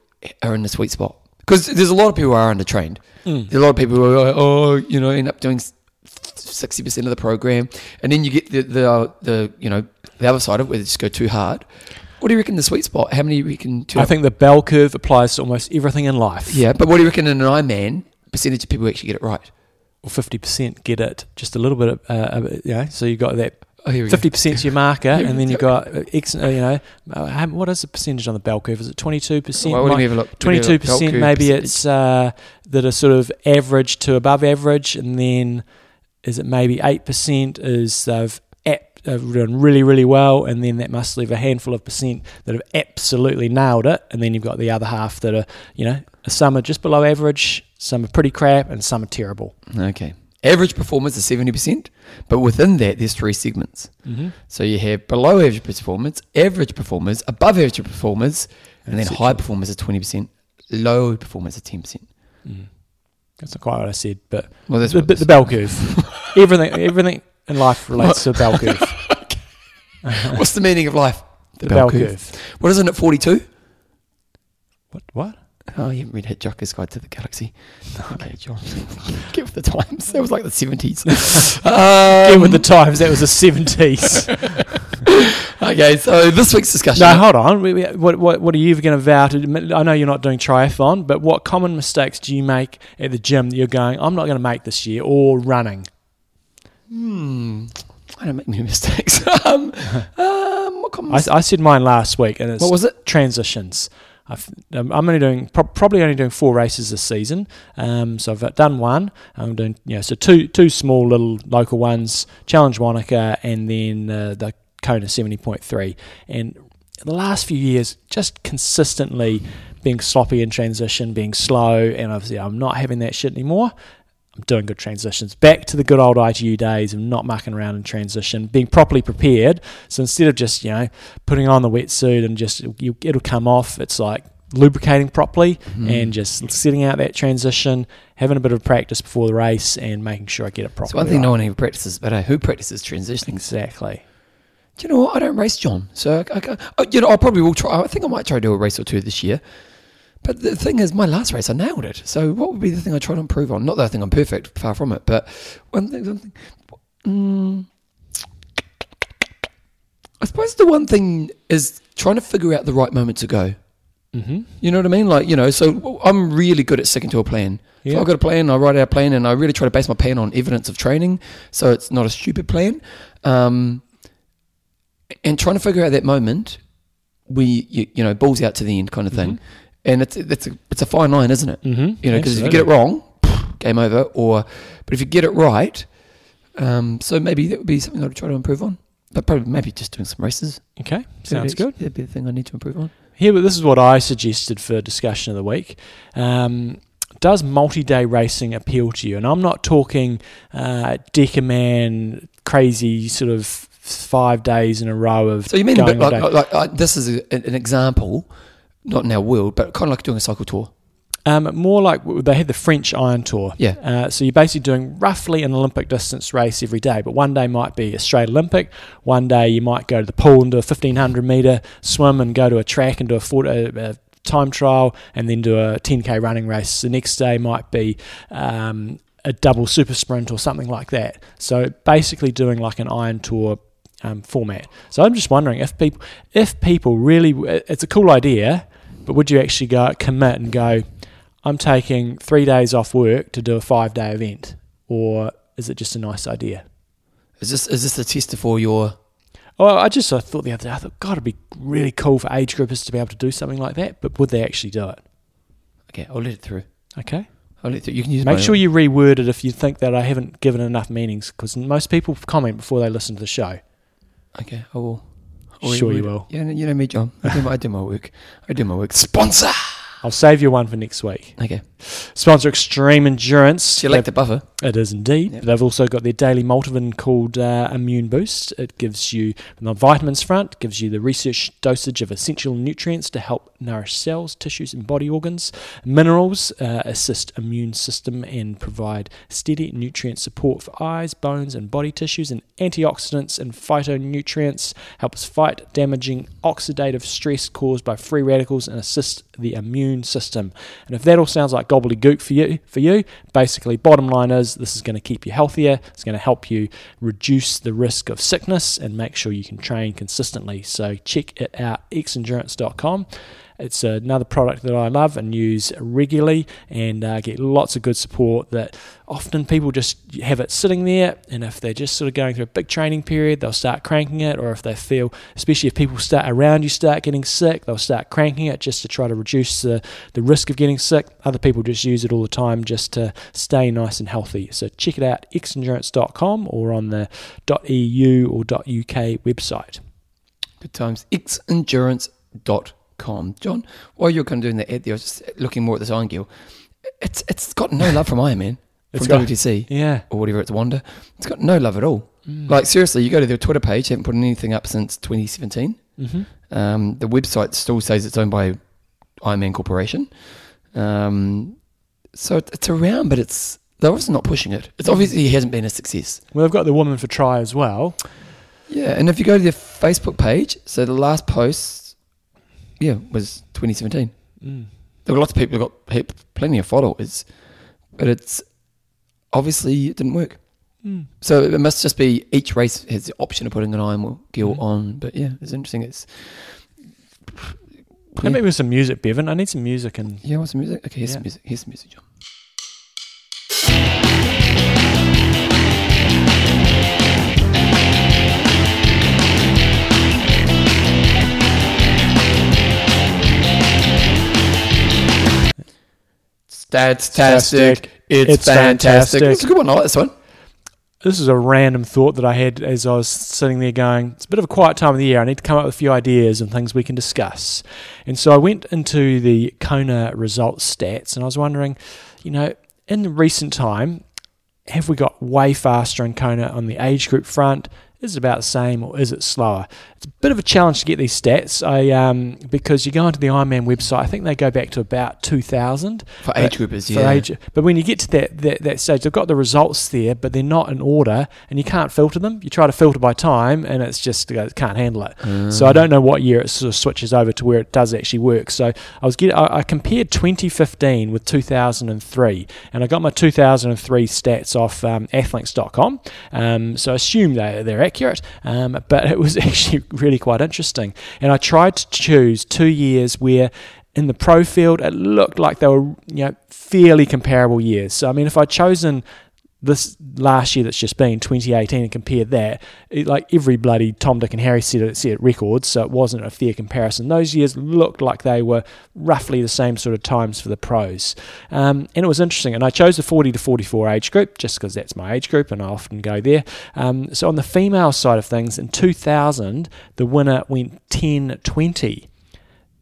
are in the sweet spot? Because there's a lot of people who are undertrained. Mm. There's a lot of people who are like, oh, you know, end up doing sixty percent of the program, and then you get the the uh, the you know the other side of it where they just go too hard. What do you reckon the sweet spot? How many we can? I think the bell curve applies to almost everything in life. Yeah, but what do you reckon in an Ironman percentage of people who actually get it right? Or 50% get it just a little bit, of, uh, a bit, you know, so you got that Oh, here we 50% is your marker, and then you've got uh, X, uh, you know, uh, what is the percentage on the bell curve? Is it 22%? Well, what do Might- we have a look? Twenty-two have a bell percent, maybe percentage? it's uh, that are sort of average to above average, and then is it maybe eight percent is they've ap- have done really really well, and then that must leave a handful of percent that have absolutely nailed it, and then you've got the other half that are you know some are just below average, some are pretty crap, and some are terrible. Okay. Average performance is 70%, but within that, there's three segments. Mm-hmm. So you have below average performance, average performers, above average performers, and then That's high performers are 20%, low performers are 10%. Mm. That's not quite what I said, but Well, that's the, the, the bell curve, everything everything in life relates to a bell curve. What's the meaning of life? The, bell, curve. What isn't it 42? What? What? Oh, you haven't read Hitchhiker's Guide to the Galaxy. Okay, John. Get with the times. That was like the 70s. Get with the Um, times. That was the seventies. Okay, so this week's discussion. No, hold on. We- we- What, what, what are you going to vow to? I know you're not doing triathlon, but what common mistakes do you make at the gym that you're going, I'm not going to make this year, or running? Hmm. I don't make many mistakes. um, um, what common I, I said mine last week, and it's What was it? transitions. I've, um, I'm only doing pro- probably only doing four races this season. Um, so I've done one. I'm doing you know so two two small little local ones, Challenge Wanaka, and then uh, the Kona 70.3. And the last few years, just consistently being sloppy in transition, being slow, and obviously I'm not having that shit anymore. I'm doing good transitions. Back to the good old ITU days of not mucking around in transition, being properly prepared. So instead of just, you know, putting on the wetsuit and just you, it'll come off, it's like lubricating properly Mm-hmm. and just setting out that transition, having a bit of practice before the race and making sure I get it It's properly. one thing right. no one ever practices, but uh, who practices transitioning? Exactly. Do you know what? I don't race, John. So I, I, I- you know, I probably will try. I think I might try to do a race or two this year. But the thing is, my last race, I nailed it. So what would be the thing I try to improve on? Not that I think I'm perfect, far from it. But one thing, one thing mm, I suppose the one thing is trying to figure out the right moment to go. Mm-hmm. You know what I mean? Like, you know, so I'm really good at sticking to a plan. Yeah. I've got a plan, I write out a plan and I really try to base my plan on evidence of training. So it's not a stupid plan. Um, and trying to figure out that moment, we, you, you know, balls out to the end kind of thing. And it's, it's, a, it's a fine line, isn't it? Mm-hmm. You know, because if you get it wrong, game over. Or, but if you get it right, um, so maybe that would be something I'd try to improve on. But probably maybe just doing some races. Okay, That'd sounds be- good. That'd be the thing I need to improve on. Here, but this is what I suggested for discussion of the week. Um, does multi-day racing appeal to you? And I'm not talking uh, Decaman, crazy sort of five days in a row of. So you mean a going bit all like, like, like, this is a, an example, not in our world, but kind of like doing a cycle tour. Um, more like they had the French Iron Tour. Yeah. Uh, so you're basically doing roughly an Olympic distance race every day, but one day might be a straight Olympic. One day you might go to the pool and do a 1500 meter swim, and go to a track and do a, 40, a, a time trial, and then do a 10k running race. The next day might be um, a double super sprint or something like that. So basically doing like an Iron Tour um, format. So I'm just wondering if people, if people really, it's a cool idea, but would you actually go commit and go? I'm taking three days off work to do a five day event, or is it just a nice idea? Is this is this a tester for your? Oh, I just I thought the other day, I thought, God, it'd be really cool for age groupers to be able to do something like that, but would they actually do it? Okay, I'll let it through. Okay. I'll let it through. You can use Make sure you reword it if you think that I haven't given enough meanings, because most people comment before they listen to the show. Okay, I will. Sure you reword it. will. Yeah, you know me, John. I do, my, I do my work. I do my work. Sponsor. I'll save you one for next week. Okay. Sponsor Extreme Endurance. See you later, buffer. It is indeed. Yep. They've also got their daily multivitamin called uh, Immune Boost. It gives you, on the vitamins front, gives you the research dosage of essential nutrients to help nourish cells, tissues, and body organs. Minerals uh, assist immune system and provide steady nutrient support for eyes, bones, and body tissues. And antioxidants and phytonutrients help us fight damaging oxidative stress caused by free radicals and assist the immune system. And if that all sounds like gobbledygook for you, for you, basically, bottom line is this is going to keep you healthier. It's going to help you reduce the risk of sickness and make sure you can train consistently. So check it out, xendurance.com. It's another product that I love and use regularly and uh, get lots of good support that often people just have it sitting there and if they're just sort of going through a big training period they'll start cranking it or if they feel especially if people start around you start getting sick they'll start cranking it just to try to reduce the, the risk of getting sick other people just use it all the time just to stay nice and healthy so check it out xendurance.com or on the .eu or .uk website Good times. xendurance.com. John, while you're kind of doing the ad there, I was just looking more at this Gill. It's it's got no love from Iron Man, It's from got- WTC yeah or whatever it's Wonder. It's got no love at all. Mm. Like seriously, you go to their Twitter page, haven't put anything up since 2017. hmm Um, the website still says it's owned by Iron Man Corporation. Um, so it- it's around, but it's they're obviously not pushing it. It's obviously hasn't been a success. well they've got the Women for Tri as well Yeah, and if you go to their Facebook page, so the last post, yeah, was 2017. mm. There were lots of people who got he- plenty of followers, but it's obviously it didn't work. Mm. So it must just be each race has the option of putting an Iron Girl Mhm. on. But yeah, it's interesting. It's Let me with some music, Bevan. I need some music and yeah, what's the music? Okay, here's Yeah. some music. Here's some music, John. Statistic. It's, It's fantastic. fantastic. It's a good one. I like this one. This is a random thought that I had as I was sitting there going, it's a bit of a quiet time of the year. I need to come up with a few ideas and things we can discuss. And so I went into the Kona results stats and I was wondering, you know, in the recent time, have we got way faster in Kona on the age group front? Is it about the same or is it slower? It's a bit of a challenge to get these stats I, um, because you go onto the Ironman website, I think they go back to about 2000 For age groupers, for yeah. age. But when you get to that, that that stage, they've got the results there, but they're not in order, and you can't filter them. You try to filter by time, and it's just it can't handle it. So Mm. I don't know what year it sort of switches over to where it does actually work. So I was get, I, I compared 2015 with 2003, and I got my 2003 stats off um, Athlinks.com. Um, so I assume they they're accurate, um, but it was actually really quite interesting. And I tried to choose two years where in the pro field, it looked like they were you know fairly comparable years. So I mean, if I'd chosen this last year that's just been 2018 and compared that, it, like every bloody Tom, Dick, and Harry set set records, so it wasn't a fair comparison. Those years looked like they were roughly the same sort of times for the pros, um, and it was interesting. And I chose the 40 to 44 age group just because that's my age group, and I often go there. Um, so on the female side of things, in 2000, the winner went 10-20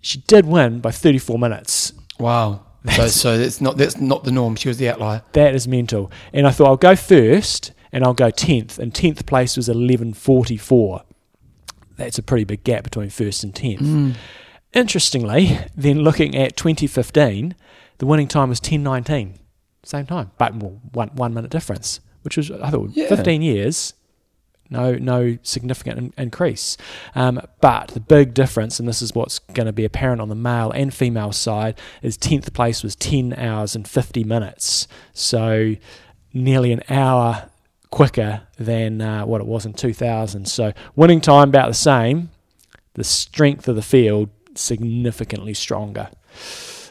she did win by 34 minutes. Wow. So, so that's not that's not the norm. She was the outlier. That is mental. And I thought I'll go first and I'll go 10th. And 10th place was 11.44. That's a pretty big gap between first and 10th. Mm. Interestingly, then looking at 2015, the winning time was 10.19. Same time, but one, one minute difference, which was, I thought, Yeah. 15 years. No, no significant in- increase. Um, but the big difference, and this is what's going to be apparent on the male and female side, is 10th place was 10 hours and 50 minutes. So nearly an hour quicker than uh, what it was in 2000. So winning time about the same, the strength of the field significantly stronger.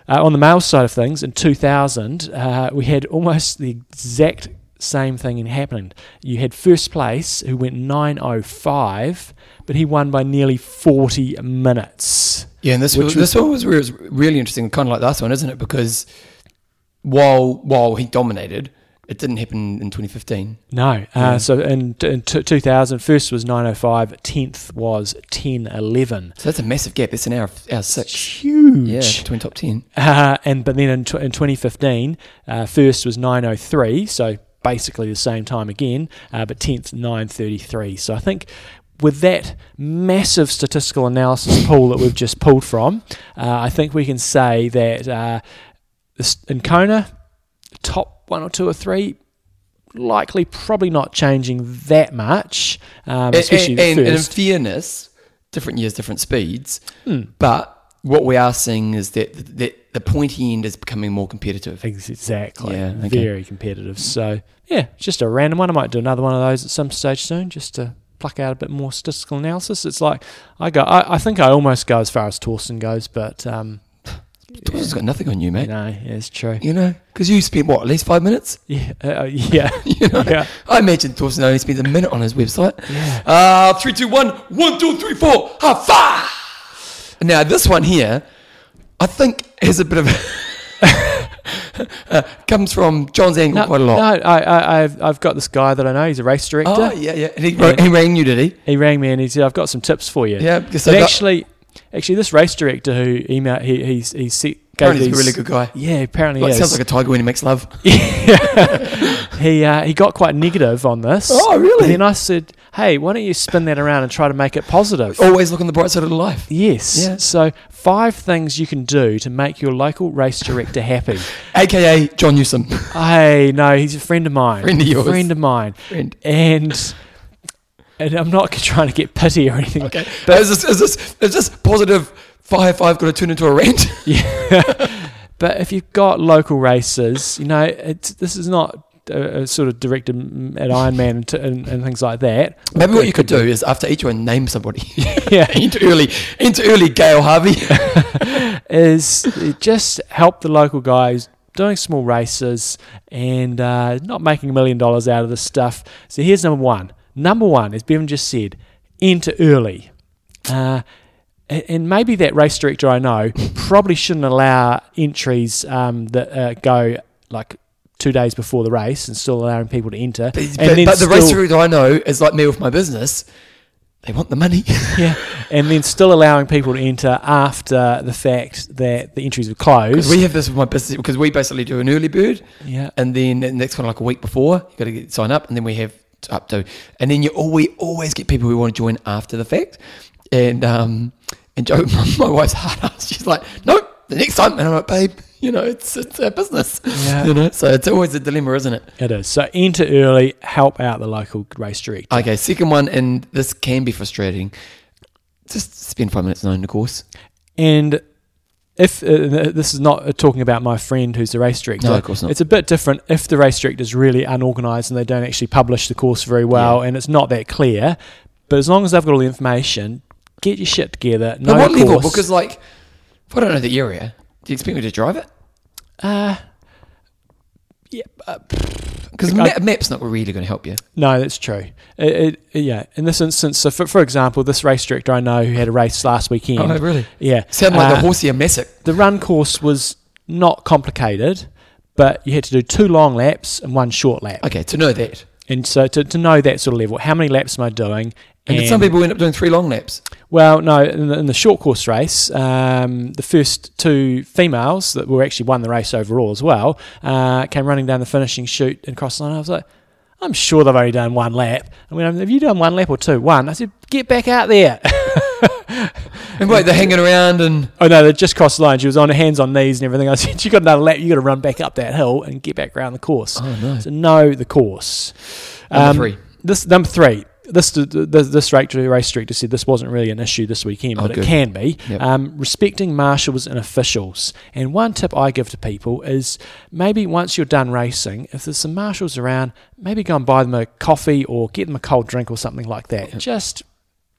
Uh, on the male side of things, in 2000, uh, we had almost the exact same thing in happening. You had first place who went 905, but he won by nearly 40 minutes. Yeah, and this was, was- this one was, was really interesting, kind of like last one, isn't it? Because while while he dominated, it didn't happen in 2015. No. Uh, So in, in t- 2000, first was 905, 10th was 1011. So that's a massive gap. That's an hour, hour It's huge. Yeah, between top ten. Uh, and but then in, tw- in 2015, uh, first was 903, so basically the same time again, uh, but 10th 9:33. So I think with that massive statistical analysis pool that we've just pulled from, uh, I think we can say that uh, in Kona, top one or two or three, likely probably not changing that much, um, especially and, and, and in fairness, different years, different speeds. Hmm. But what we are seeing is that, that the pointy end is becoming more competitive. Exactly. Yeah, okay. Very competitive. So, yeah, just a random one. I might do another one of those at some stage soon just to pluck out a bit more statistical analysis. It's like, I go, I, I think I almost go as far as Thorsten goes, but, um, It's got nothing on you, mate. know, yeah, it's true. You know, because you spent what at least five minutes. Yeah. Uh, yeah. You know, yeah. I imagine Thorsten only spends a minute on his website. Yeah. Uh, three, two, one, one, two, three, four, ha, fa! Now, this one here, I think has a bit of. uh, comes from John's angle No, quite a lot. no I, I, I've, I've got this guy that I know. He's a race director. oh, yeah, yeah. And he, he rang you, did he? He rang me and he said, "I've got some tips for you." Yeah, because actually, actually, this race director who emailed, he he's he se- gave apparently he's a really good guy. Yeah, apparently Like, he sounds like a tiger when he makes love. he uh, he got quite negative on this. Oh, really? And then I said, "Hey, why don't you spin that around and try to make it positive?" Always look on the bright side of life. Yes. Yeah. So five things you can do to make your local race director happy. AKA John Newsom. hey, no, he's a friend of mine. Friend of yours. Friend of mine. Friend. And and I'm not trying to get pity or anything. Okay. But is this, is this, is this positive five five going to turn into a rant? Yeah. but if you've got local races, you know, it's, this is not a, a sort of directed at Ironman and, t- and, and things like that. Maybe what you could do is after each one, name somebody. Yeah. into early, into early Gail Harvey. is just help the local guys doing small races and uh, not making a million dollars out of this stuff. So here's number one. Number one, as Bevan just said, enter early. Uh, and maybe that race director I know probably shouldn't allow entries um, that uh, go like two days before the race and still allowing people to enter. But, and but, but the race director I know is like me with my business. They want the money. yeah, and then still allowing people to enter after the fact that the entries were closed. We have this with my business because we basically do an early bird, yeah, and then the next one like a week before you got to get sign up, and then we have up to, and then you always always get people who want to join after the fact, and um and Joe, my, my wife's hard ass. She's like, nope, the next time, and I'm like, babe, you know, it's it's our business, Yeah. you know. So it's always a dilemma, isn't it? It is. So enter early, help out the local race director. Okay, second one, and this can be frustrating. Just spend five minutes knowing the course. and if uh, this is not talking about my friend who's the race director, No, of course not. it's a bit different if the race director is really unorganised and they don't actually publish the course very well and it's not that clear. But as long as they've got all the information, get your shit together. But what the level? Because like, if I don't know the area, do you expect me to drive it? uh, yeah, uh, Because I- ma- map's not really going to help you. No, that's true. It, it, yeah, in this instance, so for, for example, this race director I know who had a race last weekend. Oh, really? Yeah, Sound like uh, the Horsia Messick. the run course was not complicated, but you had to do two long laps and one short lap. Okay, to know that. And so to, to know that sort of level, how many laps am I doing? And, then some people end up doing three long laps. Well, no, in the, in the short course race, um, the first two females that were actually won the race overall as well uh, came running down the finishing chute and crossed the line. I was like, I'm sure they've only done one lap. I mean, have you done one lap or two? One. I said, get back out there. And wait, they're hanging around and oh no, they just crossed the line. She was on her hands on knees and everything. I said, you got another lap. You got to run back up that hill and get back around the course. oh no. So know the course. Number Um, three. This number three. This this, this race race director said this wasn't really an issue this weekend, Oh, but it can be. Yep. Um, respecting marshals and officials. And one tip I give to people is maybe once you're done racing, if there's some marshals around, maybe go and buy them a coffee or get them a cold drink or something like that. Yep. Just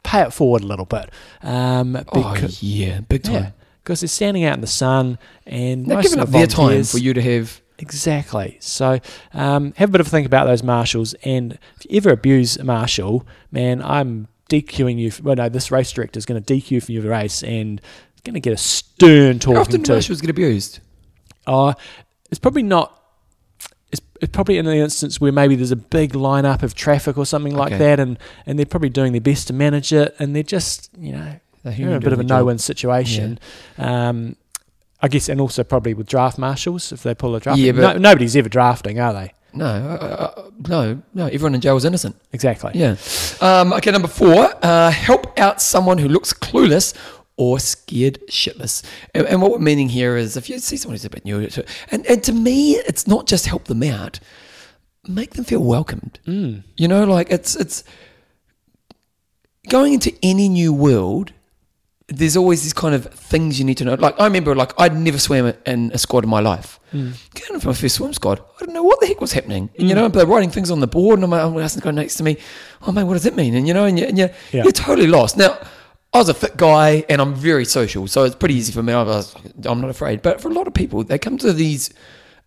pay it forward a little bit. Um, Oh yeah, big time. yeah, because they're standing out in the sun and They're giving up their time for you to have. Exactly. So um, have a bit of a think about those marshals, and if you ever abuse a marshal, man, I'm DQing you. Well, no, this race director is going to DQ from your race and going to get a stern talking How often to. marshals get abused? Oh, it's probably not. It's, it's probably in the instance where maybe there's a big lineup of traffic or something like Okay. that, and, and they're probably doing their best to manage it, and they're just you know They're in a bit of a doing their job. no-win situation. Um, I guess, and also probably with draft marshals if they pull a draft. Yeah, no, but- nobody's ever drafting, are they? No, uh, uh, no, no. Everyone in jail is innocent. Exactly. Yeah. Um, okay, number four, uh, help out someone who looks clueless or scared shitless. And, and what we're meaning here is if you see someone who's a bit new, to- and, and to me, it's not just help them out, make them feel welcomed. Mm. You know, like it's, it's going into any new world. There's always these kind of things you need to know. Like I remember, like I'd never swam in a squad in my life. Mm. Going into my first swim squad, I didn't know what the heck was happening. And, you know, they're writing things on the board, and I'm, asking the guy next to me, "Oh man, what does it mean?" And you know, and, you, and you, Yeah. you're totally lost. Now, I was a fit guy, and I'm very social, so it's pretty easy for me. I was, I'm not afraid. But for a lot of people, they come to these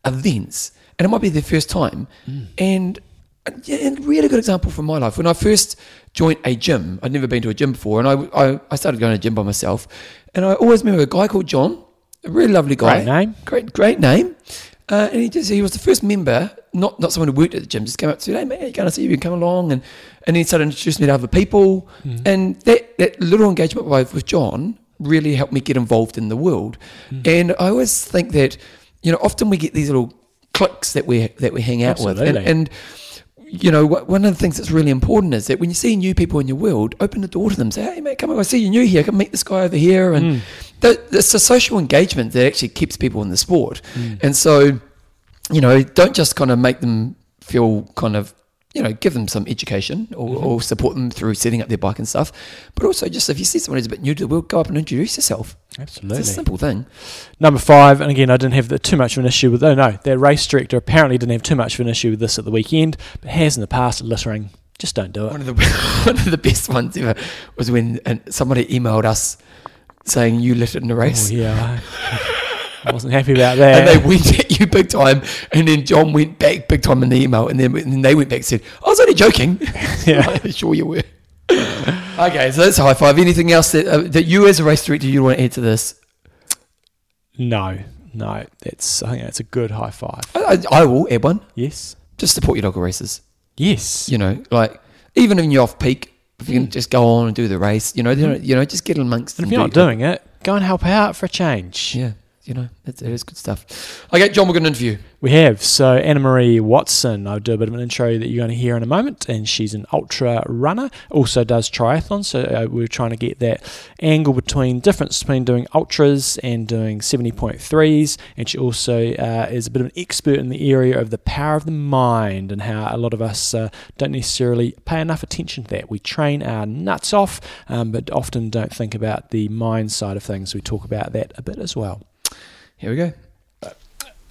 events, and it might be their first time. Yeah, and a really good example from my life. When I first joined a gym, I'd never been to a gym before, and I, I, I started going to a gym by myself. And I always remember a guy called John, a really lovely guy. Great name. Great, great name. Uh, and he just he was the first member, not not someone who worked at the gym, just came up to me, hey man, can I see you? You can come along, and and he started introducing me to other people, and that that little engagement with with John really helped me get involved in the world. And I always think that you know often we get these little cliques that we that we hang out with, and, and you know, one of the things that's really important is that when you see new people in your world, open the door to them. Say, hey, mate, come over. I see you're new here. Come meet this guy over here. And mm. th- it's a social engagement that actually keeps people in the sport. Mm. And so, you know, don't just kind of make them feel kind of, you know, give them some education or, mm-hmm. or support them through setting up their bike and stuff. But also, just if you see someone who's a bit new to the world, go up and introduce yourself. Absolutely. It's a simple thing. Number five, and again, I didn't have the, too much of an issue with. Oh no, their race director apparently didn't have too much of an issue with this at the weekend, but has in the past. Littering, just don't do it. One of the one of the best ones ever was when somebody emailed us saying you littered in the race. Oh, yeah, I, wasn't happy about that. And they went at you big time, and then John went back big time in the email, and then, and then they went back and said, "I was only joking." Yeah. I'm sure you were. okay, so that's a high five. Anything else that uh, that you, as a race director, you want to add to this? no, no, that's I think that's a good high five. I, I, I will add one. Yes, Just support your local races. yes, You know, like even when you're off peak, if you can just go on and do the race, you know, you know, just get amongst. And if you're not doing it, go and help out for a change. yeah, you know, that's, it is good stuff. Okay, John, we're going to interview. We have. So Anna Marie Watson, I'll do a bit of an intro that you're going to hear in a moment, and she's an ultra runner, also does triathlon. So uh, we're trying to get that angle between difference between doing ultras and doing 70.3s. And she also uh, is a bit of an expert in the area of the power of the mind and how a lot of us uh, don't necessarily pay enough attention to that. We train our nuts off, um, but often don't think about the mind side of things. We talk about that a bit as well. Here we go.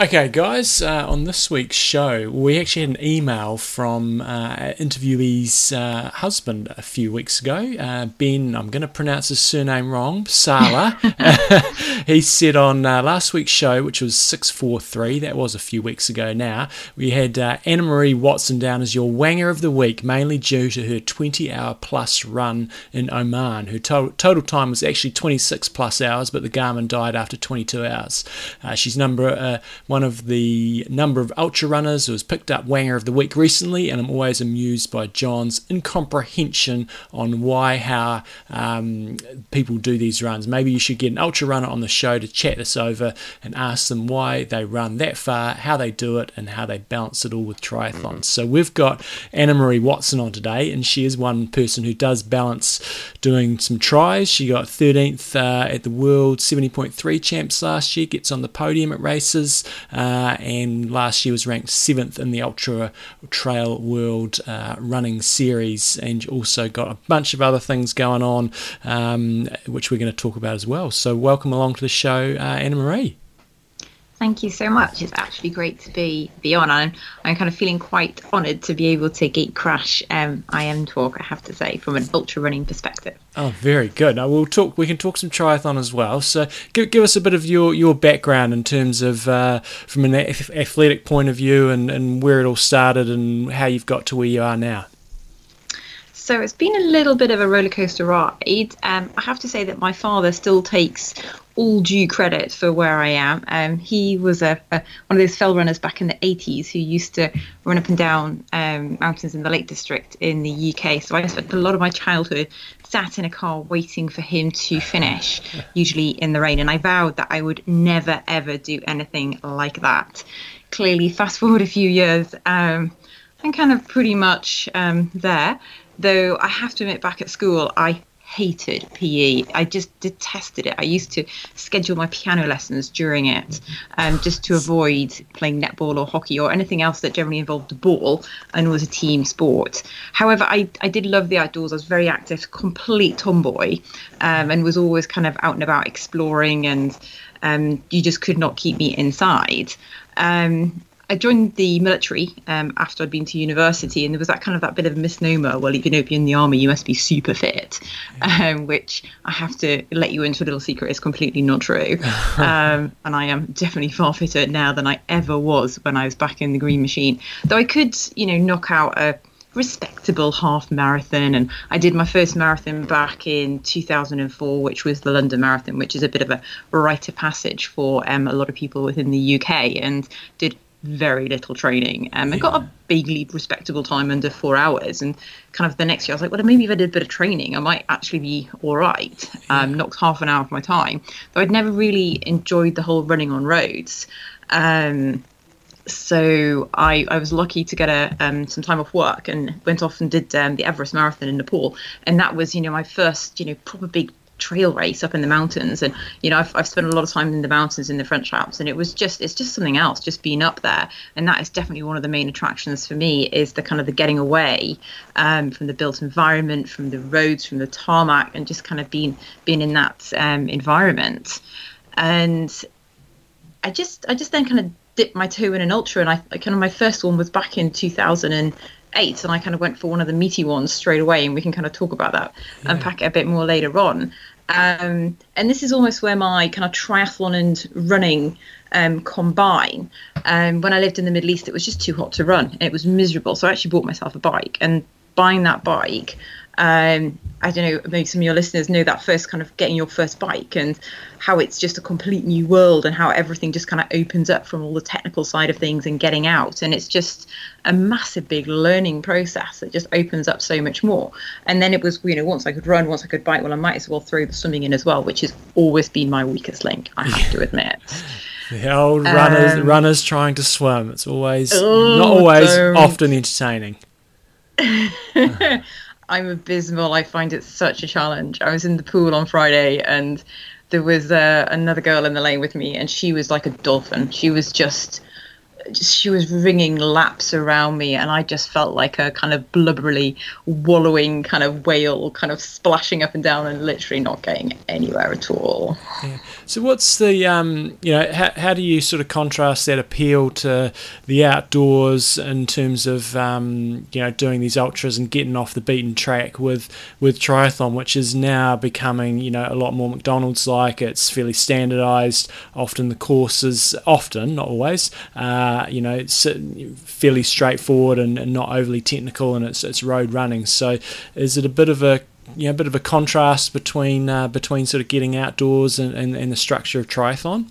Okay, guys, uh, on this week's show, we actually had an email from uh, interviewee's uh, husband a few weeks ago. Uh, ben, I'm going to pronounce his surname wrong, Sala. he said on uh, last week's show, which was 643, that was a few weeks ago now, we had uh, Anna Marie Watson down as your wanger of the week, mainly due to her 20 hour plus run in Oman. Her to- total time was actually 26 plus hours, but the Garmin died after 22 hours. Uh, she's number uh, one of the number of ultra runners who has picked up Wanger of the Week recently, and I'm always amused by John's incomprehension on why, how um, people do these runs. Maybe you should get an ultra runner on the show to chat this over and ask them why they run that far, how they do it, and how they balance it all with triathlons. So we've got Anna Marie Watson on today, and she is one person who does balance doing some tries. She got 13th uh, at the World 70.3 Champs last year, gets on the podium at races, uh, and last year was ranked seventh in the Ultra Trail World uh, Running Series, and also got a bunch of other things going on, um, which we're going to talk about as well. So, welcome along to the show, uh, Anna Marie. Thank you so much. It's actually great to be be on. I'm I'm kind of feeling quite honoured to be able to geek crash um, IM talk. I have to say, from an ultra running perspective. Oh, very good. Now we'll talk. We can talk some triathlon as well. So, give, give us a bit of your, your background in terms of uh, from an athletic point of view, and, and where it all started, and how you've got to where you are now. So it's been a little bit of a roller coaster ride. Um, I have to say that my father still takes all due credit for where I am. Um, he was a, a, one of those fell runners back in the 80s who used to run up and down um, mountains in the Lake District in the UK. So I spent a lot of my childhood sat in a car waiting for him to finish, usually in the rain. And I vowed that I would never, ever do anything like that. Clearly, fast forward a few years, um, I'm kind of pretty much um, there though I have to admit, back at school, I hated PE. I just detested it. I used to schedule my piano lessons during it, um, just to avoid playing netball or hockey or anything else that generally involved the ball and was a team sport. However, I, I did love the outdoors. I was very active, complete tomboy, um, and was always kind of out and about exploring, and um, you just could not keep me inside. Um, I joined the military um, after I'd been to university, and there was that kind of that bit of misnomer. Well, if you know, if you're in the army, you must be super fit, um, which I have to let you into a little secret is completely not true. um, and I am definitely far fitter now than I ever was when I was back in the green machine. Though I could, you know, knock out a respectable half marathon and I did my first marathon back in 2004 which was the London Marathon which is a bit of a rite of passage for um, a lot of people within the UK and did very little training um, and got a vaguely respectable time under four hours. And kind of the next year, I was like, well, maybe if I did a bit of training, I might actually be all right. Um, knocked half an hour of my time. Though I'd never really enjoyed the whole running on roads. Um, so I, I was lucky to get a um, some time off work and went off and did um, the Everest Marathon in Nepal, and that was you know my first you know proper big trail race up in the mountains and you know I've, I've spent a lot of time in the mountains in the french alps and it was just it's just something else just being up there and that is definitely one of the main attractions for me is the kind of the getting away um, from the built environment from the roads from the tarmac and just kind of being being in that um, environment and i just i just then kind of dipped my toe in an ultra and I, kind of my first one was back in 2000 and eight, and I kind of went for one of the meaty ones straight away, and we can kind of talk about that, yeah. unpack it a bit more later on. Um, and this is almost where my kind of triathlon and running um, combine. Um, when I lived in the Middle East, it was just too hot to run. It was miserable. So I actually bought myself a bike. And buying that bike, um, I don't know, maybe some of your listeners know that first kind of getting your first bike and how it's just a complete new world and how everything just kind of opens up from all the technical side of things and getting out. And it's just a massive, big learning process that just opens up so much more. And then it was, you know, once I could run, once I could bike, well, I might as well throw the swimming in as well, which has always been my weakest link, I have to admit. The old runners, um, runners trying to swim. It's always, oh, not always, don't. often entertaining. I'm abysmal. I find it such a challenge. I was in the pool on Friday and there was uh, another girl in the lane with me and she was like a dolphin. She was just she was ringing laps around me and i just felt like a kind of blubbery wallowing kind of whale kind of splashing up and down and literally not getting anywhere at all yeah. so what's the um, you know how, how do you sort of contrast that appeal to the outdoors in terms of um, you know doing these ultras and getting off the beaten track with with triathlon which is now becoming you know a lot more mcdonald's like it's fairly standardized often the courses often not always uh, uh, you know, it's fairly straightforward and, and, not overly technical, and it's it's road running. So, is it a bit of a you know, a bit of a contrast between uh, between sort of getting outdoors and, and, and the structure of triathlon?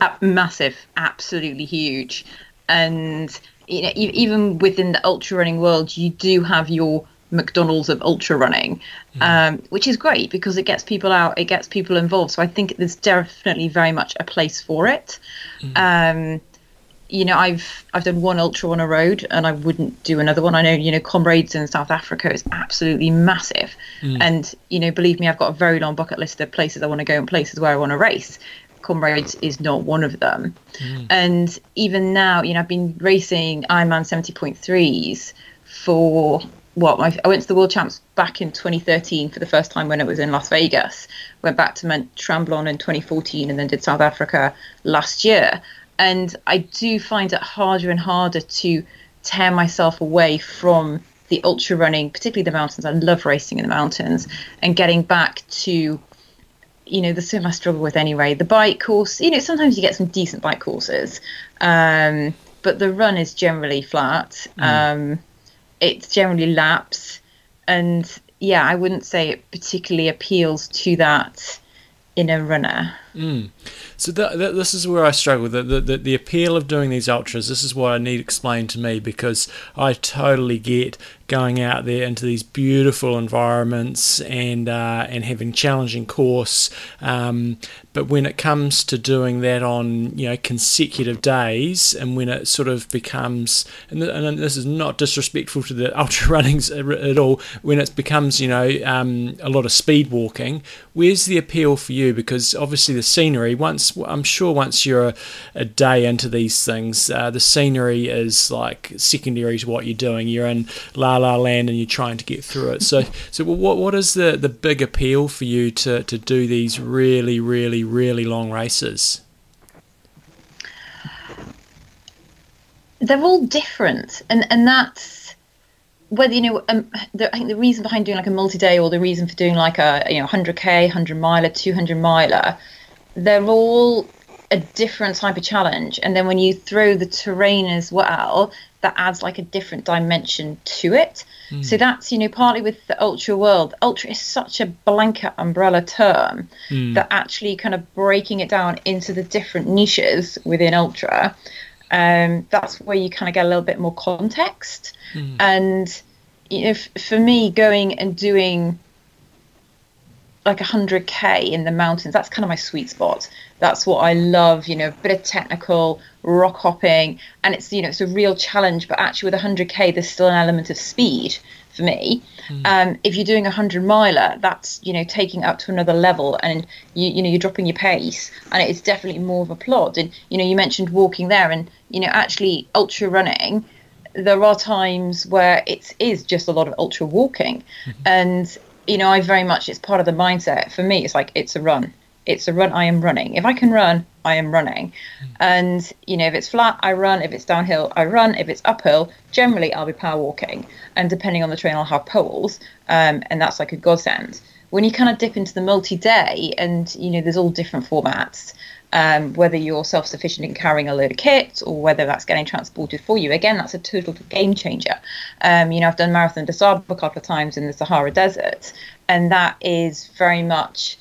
Uh, massive, absolutely huge, and you know, even within the ultra running world, you do have your McDonald's of ultra running, mm. um, which is great because it gets people out, it gets people involved. So I think there's definitely very much a place for it. Mm. Um, you know, I've I've done one ultra on a road, and I wouldn't do another one. I know, you know, Comrades in South Africa is absolutely massive, mm. and you know, believe me, I've got a very long bucket list of places I want to go and places where I want to race. Comrades is not one of them, mm. and even now, you know, I've been racing Ironman seventy point threes for what my, I went to the World Champs back in 2013 for the first time when it was in Las Vegas. Went back to Mont Tremblant in 2014, and then did South Africa last year and I do find it harder and harder to tear myself away from the ultra running, particularly the mountains. I love racing in the mountains and getting back to, you know, the swim I struggle with anyway. The bike course, you know, sometimes you get some decent bike courses, um, but the run is generally flat. Mm. Um, it's generally laps. and yeah, I wouldn't say it particularly appeals to that inner runner. Mm. So this is where I struggle. The, the the appeal of doing these ultras. This is what I need explained to me because I totally get going out there into these beautiful environments and uh, and having challenging course. Um, but when it comes to doing that on you know consecutive days, and when it sort of becomes, and, and this is not disrespectful to the ultra runnings at all, when it becomes you know um, a lot of speed walking, where's the appeal for you? Because obviously the scenery. Once I'm sure once you're a, a day into these things, uh, the scenery is like secondary to what you're doing. You're in La La Land and you're trying to get through it. So, so what what is the the big appeal for you to to do these really really really long races? They're all different, and and that's whether you know um, the, I think the reason behind doing like a multi-day or the reason for doing like a you know 100k 100 miler 200 miler they're all a different type of challenge. And then when you throw the terrain as well, that adds like a different dimension to it. Mm. So that's, you know, partly with the ultra world. Ultra is such a blanket umbrella term mm. that actually kind of breaking it down into the different niches within ultra, um, that's where you kind of get a little bit more context. Mm. And you know, for me, going and doing like 100k in the mountains. That's kind of my sweet spot. That's what i love you know a bit of technical rock hopping and it's you know it's a real challenge but actually with 100k there's still an element of speed for me. Mm. um, if you're doing a 100 miler that's you know taking up to another level and you you know you're dropping your pace and it's definitely more of a plod and you know you mentioned walking there and you know actually ultra running there are times where it is just a lot of ultra walking. Mm-hmm. and you know, I very much, it's part of the mindset. For me, it's like, it's a run. It's a run. I am running. If I can run, I am running. Mm. And, you know, if it's flat, I run. If it's downhill, I run. If it's uphill, generally I'll be power walking. And depending on the train, I'll have poles. Um, and that's like a godsend. When you kind of dip into the multi day and, you know, there's all different formats um, whether you're self sufficient in carrying a load of kit or whether that's getting transported for you. Again, that's a total game changer. Um, you know, I've done Marathon des Sables a couple of times in the Sahara Desert, and that is very much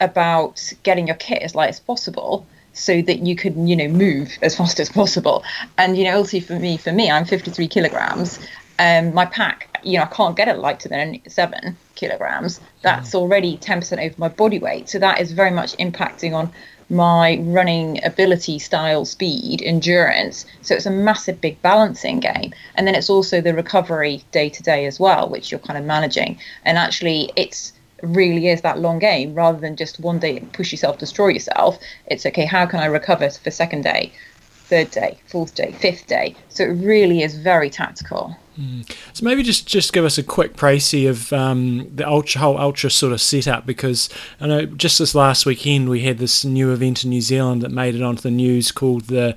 about getting your kit as light as possible so that you could you know move as fast as possible and you know also for me for me i'm 53 kilograms um my pack you know i can't get it lighter than seven kilograms that's mm. already 10% over my body weight so that is very much impacting on my running ability, style, speed, endurance. So it's a massive big balancing game. And then it's also the recovery day to day as well, which you're kind of managing. And actually, it's really is that long game rather than just one day push yourself, destroy yourself. It's okay, how can I recover for second day, third day, fourth day, fifth day? So it really is very tactical. Mm. So maybe just, just give us a quick précis of um, the ultra whole ultra sort of setup because I know just this last weekend we had this new event in New Zealand that made it onto the news called the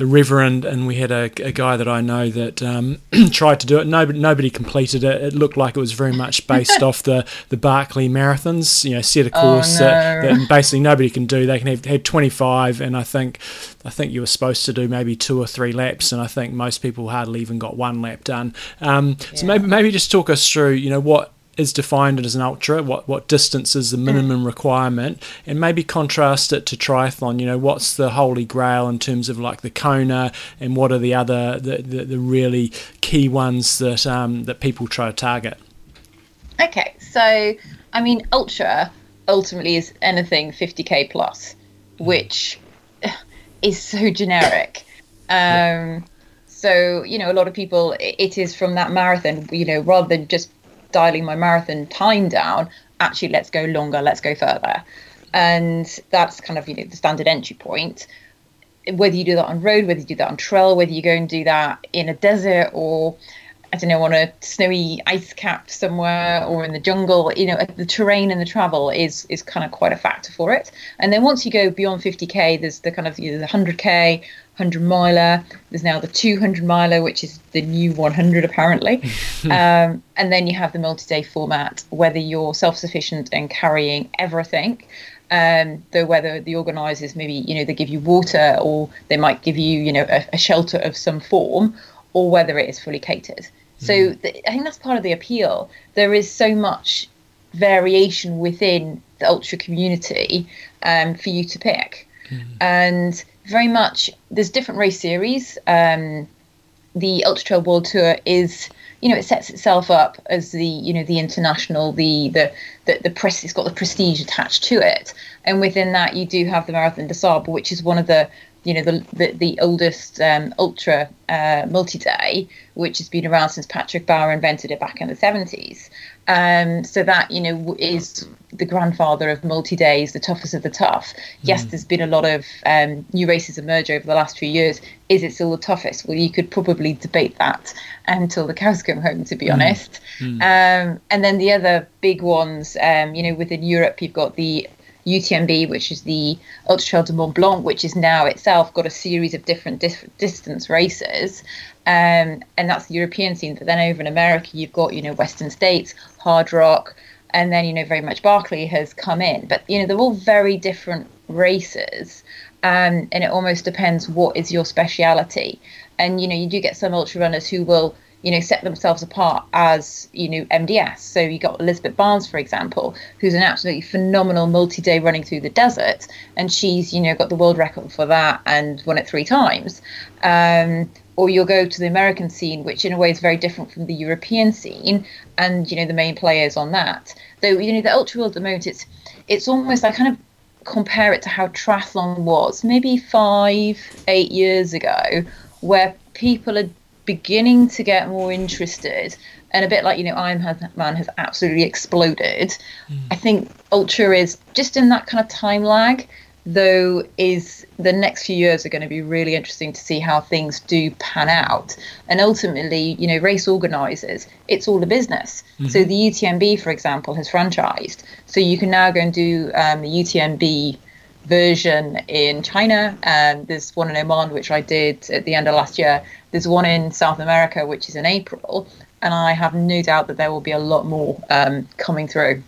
the Revenant, and we had a, a guy that I know that um, tried to do it. Nobody, nobody completed it. It looked like it was very much based off the, the Barkley marathons. You know, set a oh, course oh, no. that, that, basically nobody can do. They can have had 25, and I think I think you were supposed to do maybe two or three laps, and I think most people hardly even got one lap done. Um, yeah. So maybe maybe just talk us through. You know what is defined as an ultra, what, what distance is the mm. minimum requirement, and maybe contrast it to triathlon. You know, what's the holy grail in terms of like the Kona, and what are the other the, the, the really key ones that um, that people try to target? Okay, so I mean, ultra ultimately is anything 50k plus, mm. which is so generic. Um, so you know, a lot of people, it is from that marathon. You know, rather than just dialing my marathon time down, actually let's go longer, let's go further. And that's kind of you know the standard entry point. Whether you do that on road, whether you do that on trail, whether you go and do that in a desert or I don't know, on a snowy ice cap somewhere or in the jungle, you know, the terrain and the travel is is kind of quite a factor for it. And then once you go beyond 50k, there's the kind of you know, the 100k, 100 miler. There's now the 200 miler, which is the new 100 apparently. um, and then you have the multi-day format, whether you're self-sufficient and carrying everything. Um, though whether the organisers maybe you know they give you water or they might give you you know a, a shelter of some form, or whether it is fully catered. So mm. th- I think that's part of the appeal. There is so much variation within the ultra community um, for you to pick, mm. and very much there's different race series. Um, the Ultra Trail World Tour is you know it sets itself up as the you know the international the the the, the press it's got the prestige attached to it and within that you do have the marathon des Sables which is one of the you know the the, the oldest um, ultra uh, multi-day which has been around since patrick bauer invented it back in the 70s um, so that you know is the grandfather of multi-days the toughest of the tough yes mm. there's been a lot of um, new races emerge over the last few years is it still the toughest well you could probably debate that until the cows come home to be mm. honest mm. Um, and then the other big ones um, you know within europe you've got the UTMB, which is the Ultra Trail de Mont Blanc, which is now itself got a series of different dis- distance races, um, and that's the European scene. But then over in America, you've got you know Western States, Hardrock, and then you know very much Barkley has come in. But you know they're all very different races, um, and it almost depends what is your speciality. And you know you do get some ultra runners who will you know, set themselves apart as, you know, MDS. So you got Elisabet Barnes, for example, who's an absolutely phenomenal multi-day running through the desert, and she's, you know, got the world record for that and won it three times. Um, or you'll go to the American scene, which in a way is very different from the European scene, and you know the main players on that. Though you know the ultra world at the moment, it's it's almost I kind of compare it to how triathlon was maybe five, eight years ago, where people are beginning to get more interested and a bit like you know Iron Man has absolutely exploded. Mm. I think Ultra is just in that kind of time lag, though. Is the next few years are going to be really interesting to see how things do pan out, and ultimately, you know, race organisers, it's all a business. Mm-hmm. So the UTMB, for example, has franchised, so you can now go and do um, the UTMB version in China, and there's one in Oman, which I did at the end of last year. There's one in South America, which is in April, and I have no doubt that there will be a lot more um, coming through.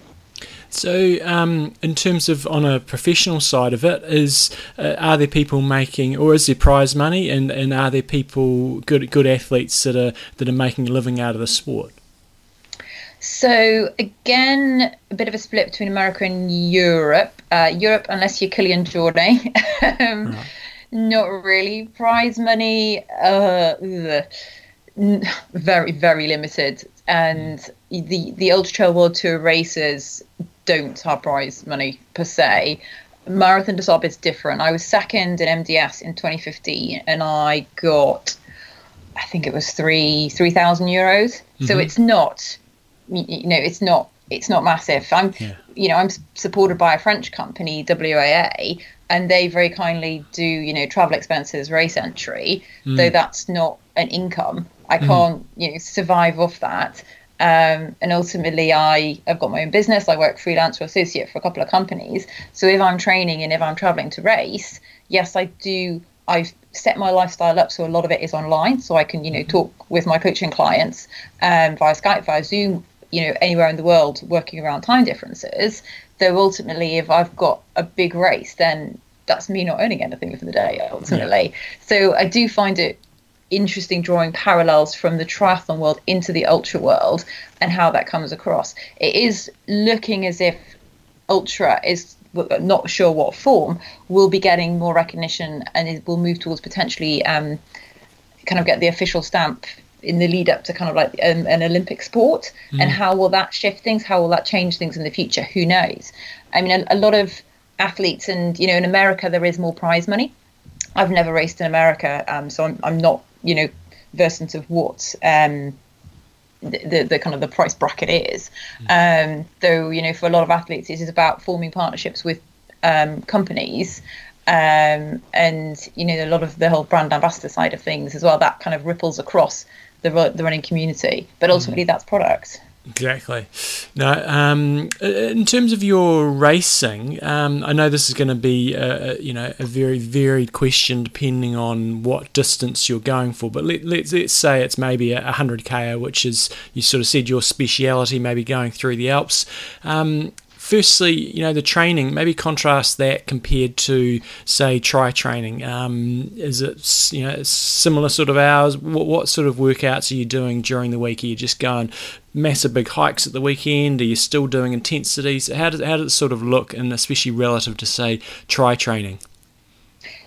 So, um, in terms of on a professional side of it, is uh, are there people making, or is there prize money, and, and are there people good good athletes that are that are making a living out of the sport? So again, a bit of a split between America and Europe. Uh, Europe, unless you're Kilian Jornet, um, right. not really. Prize money, uh, very very limited, and mm. the the Ultra Trail World Tour races don't have prize money per se. Marathon des Sables is different. I was second in MDS in 2015, and I got, I think it was three three thousand euros. Mm-hmm. So it's not you know it's not it's not massive. I'm yeah. you know I'm supported by a French company WAA and they very kindly do you know travel expenses race entry mm. though that's not an income I mm. can't you know survive off that um, and ultimately I have got my own business. I work freelance or associate for a couple of companies. So if I'm training and if I'm traveling to race yes I do I've set my lifestyle up so a lot of it is online. So I can you know mm-hmm. talk with my coaching clients um, via Skype via Zoom you know anywhere in the world working around time differences. Though ultimately if i've got a big race then that's me not earning anything for the day ultimately. Yeah. so i do find it interesting drawing parallels from the triathlon world into the ultra world and how that comes across it is looking as if ultra is not sure what form will be getting more recognition and it will move towards potentially um, kind of get the official stamp in the lead up to kind of like an, an Olympic sport, mm. and how will that shift things? How will that change things in the future? Who knows? I mean, a, a, lot of athletes, and you know, in America there is more prize money. I've never raced in America, um, so I'm, I'm not you know versant of what um, the, the, kind of the price bracket is. Mm. Um, though you know, for a lot of athletes, it is about forming partnerships with um, companies um, and you know a lot of the whole brand ambassador side of things as well that kind of ripples across the, the running community. But mm. ultimately, mm. that's product. Exactly. Now, um, in terms of your racing, um, I know this is going to be a, you know a very varied question depending on what distance you're going for. But let, let's let's say it's maybe a hundred k, which is you sort of said your speciality, maybe going through the Alps. Um, firstly, you know, the training, maybe contrast that compared to, say, tri training. Um, is it, you know, similar sort of hours? What, what sort of workouts are you doing during the week? Are you just going massive big hikes at the weekend? Are you still doing intensities? How does, how does it sort of look, and especially relative to, say, tri training?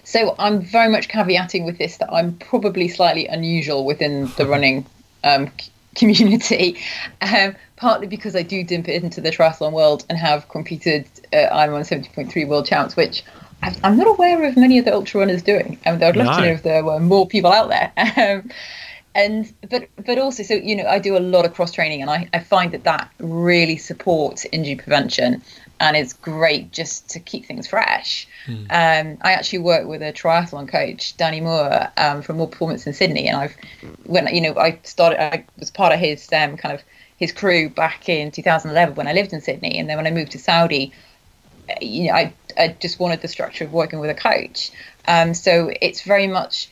So I'm very much caveating with this that I'm probably slightly unusual within the running um, community, um, partly because I do dip into the triathlon world and have competed. Uh, I'm on 70.3 world champs, which I'm not aware of many other ultra runners doing. And I'd love no. to know if there were more people out there. Um, and but but also, so you know, I do a lot of cross training, and I, I find that that really supports injury prevention and it's great just to keep things fresh. Mm. Um, I actually work with a triathlon coach, Danny Moore, um, from More Performance in Sydney, and I've when you know I started, I was part of his um, kind of his crew back in 2011 when I lived in Sydney, and then when I moved to Saudi, you know, I I just wanted the structure of working with a coach. Um, so it's very much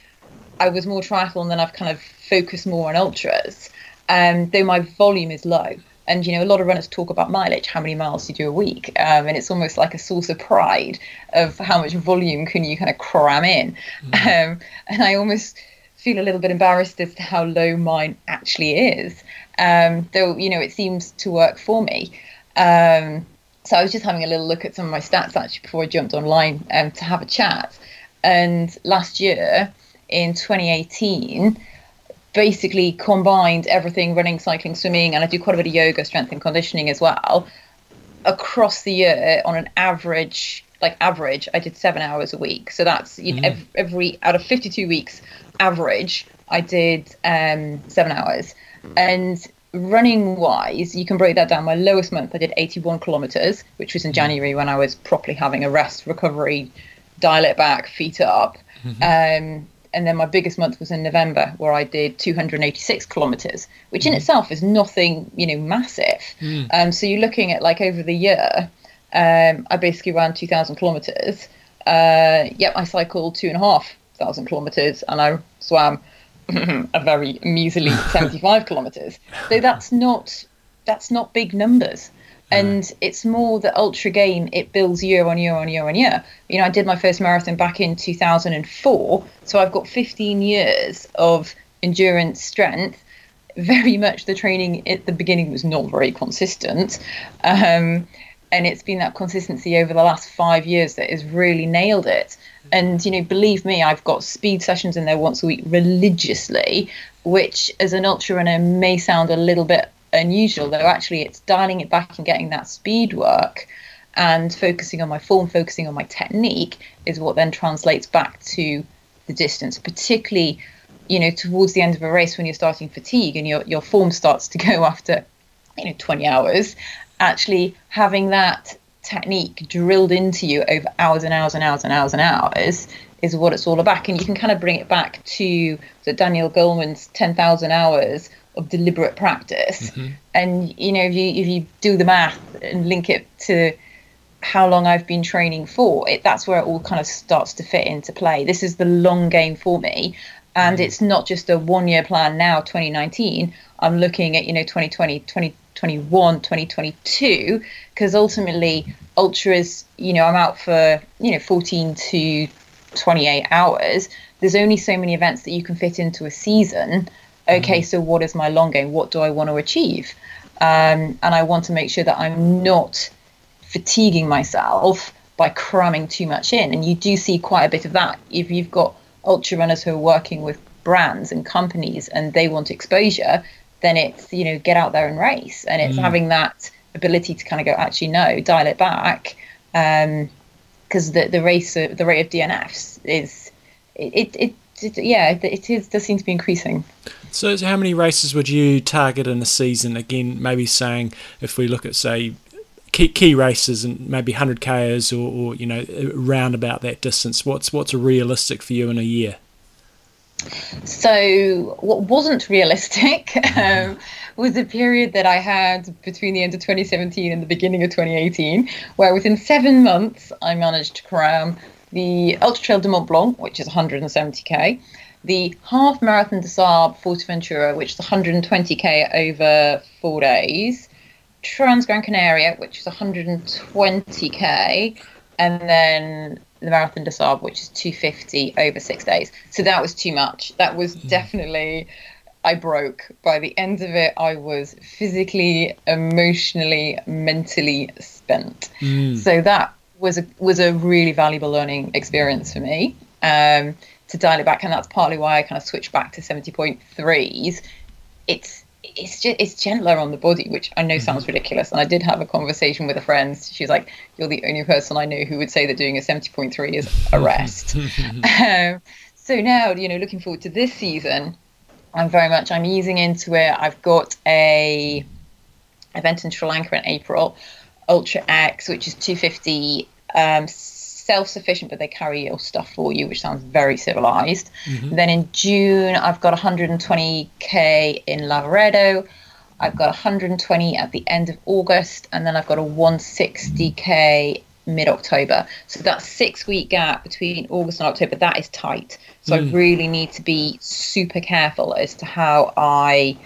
I was more triathlon than I've kind of focused more on ultras, um, though my volume is low. And you know a lot of runners talk about mileage how many miles you do a week um, and it's almost like a source of pride of how much volume can you kind of cram in. Mm. um, and i almost feel a little bit embarrassed as to how low mine actually is um, though you know it seems to work for me. Um, so i was just having a little look at some of my stats actually before i jumped online um, to have a chat. And last year in 2018 basically combined everything running, cycling, swimming, and I do quite a bit of yoga, strength and conditioning as well. Across the year, on an average, like average, I did seven hours a week. So that's you know, mm. every, every, out of 52 weeks, average, I did um, seven hours. And running wise, you can break that down. My lowest month, I did 81 kilometers, which was in mm. January when I was properly having a rest, recovery, dial it back, feet up. Mm-hmm. Um, and then my biggest month was in November, where I did 286 kilometers, which in mm. itself is nothing, you know, massive. Mm. Um, so you're looking at like over the year, um, I basically ran 2,000 kilometers. Uh, yep, I cycled two and a half thousand kilometers, and I swam a very measly 75 kilometers. So that's not that's not big numbers and it's more the ultra game it builds year on year on year on year. You know i did my first marathon back in 2004 so i've got 15 years of endurance strength. Very much the training at the beginning was not very consistent um, and it's been that consistency over the last five years that has really nailed it. And you know believe me i've got speed sessions in there once a week religiously which as an ultra runner may sound a little bit unusual, though actually it's dialing it back and getting that speed work and focusing on my form, focusing on my technique is what then translates back to the distance, particularly, you know, towards the end of a race when you're starting fatigue and your, your form starts to go after, you know, 20 hours, actually having that technique drilled into you over hours and hours and hours and hours and hours is what it's all about. And you can kind of bring it back to the Daniel Goleman's 10,000 hours of deliberate practice. Mm-hmm. And you know, if you if you do the math and link it to how long I've been training for, it that's where it all kind of starts to fit into play. This is the long game for me. And mm-hmm. it's not just a one year plan now, 2019. I'm looking at, you know, 2020, 2021, 2022, because ultimately, ultras, you know, I'm out for, you know, 14 to 28 hours. There's only so many events that you can fit into a season okay, so what is my long game? What do I want to achieve? Um, and I want to make sure that I'm not fatiguing myself by cramming too much in. And you do see quite a bit of that if you've got ultra runners who are working with brands and companies and they want exposure, then it's, you know, get out there and race. And it's mm. having that ability to kind of go, actually, no, dial it back. Because um, the, the race, the rate of DNFs is, it, it, it, yeah, it, it is, does seem to be increasing. So, so, how many races would you target in a season? Again, maybe saying if we look at say key, key races and maybe hundred k's or, or you know around about that distance. What's what's realistic for you in a year? So, what wasn't realistic um, was the period that I had between the end of 2017 and the beginning of 2018, where within seven months I managed to cram the Ultra Trail de Mont Blanc, which is 170k, the half marathon des Sables Fuerteventura, which is 120k over four days, Trans Gran Canaria, which is 120k, and then the Marathon des Sables, which is 250 over six days. So that was too much. That was mm. definitely. I broke. By the end of it, I was physically, emotionally, mentally spent. Mm. So that was a, was a really valuable learning experience for me um, to dial it back, and that's partly why I kind of switched back to seventy point threes. It's it's just it's gentler on the body, which I know mm-hmm. sounds ridiculous. And I did have a conversation with a friend. She's like, "You're the only person I know who would say that doing a seventy point three is a rest." um, so now, you know, looking forward to this season, I'm very much I'm easing into it. I've got a event in Sri Lanka in April, Ultra X, which is 250 um, self sufficient, but they carry your stuff for you, which sounds very civilized. Mm-hmm. Then in June, I've got 120k in Lavaredo. I've got 120 at the end of August, and then I've got a 160k mid October. So that six week gap between August and October, that is tight. So mm. I really need to be super careful as to how I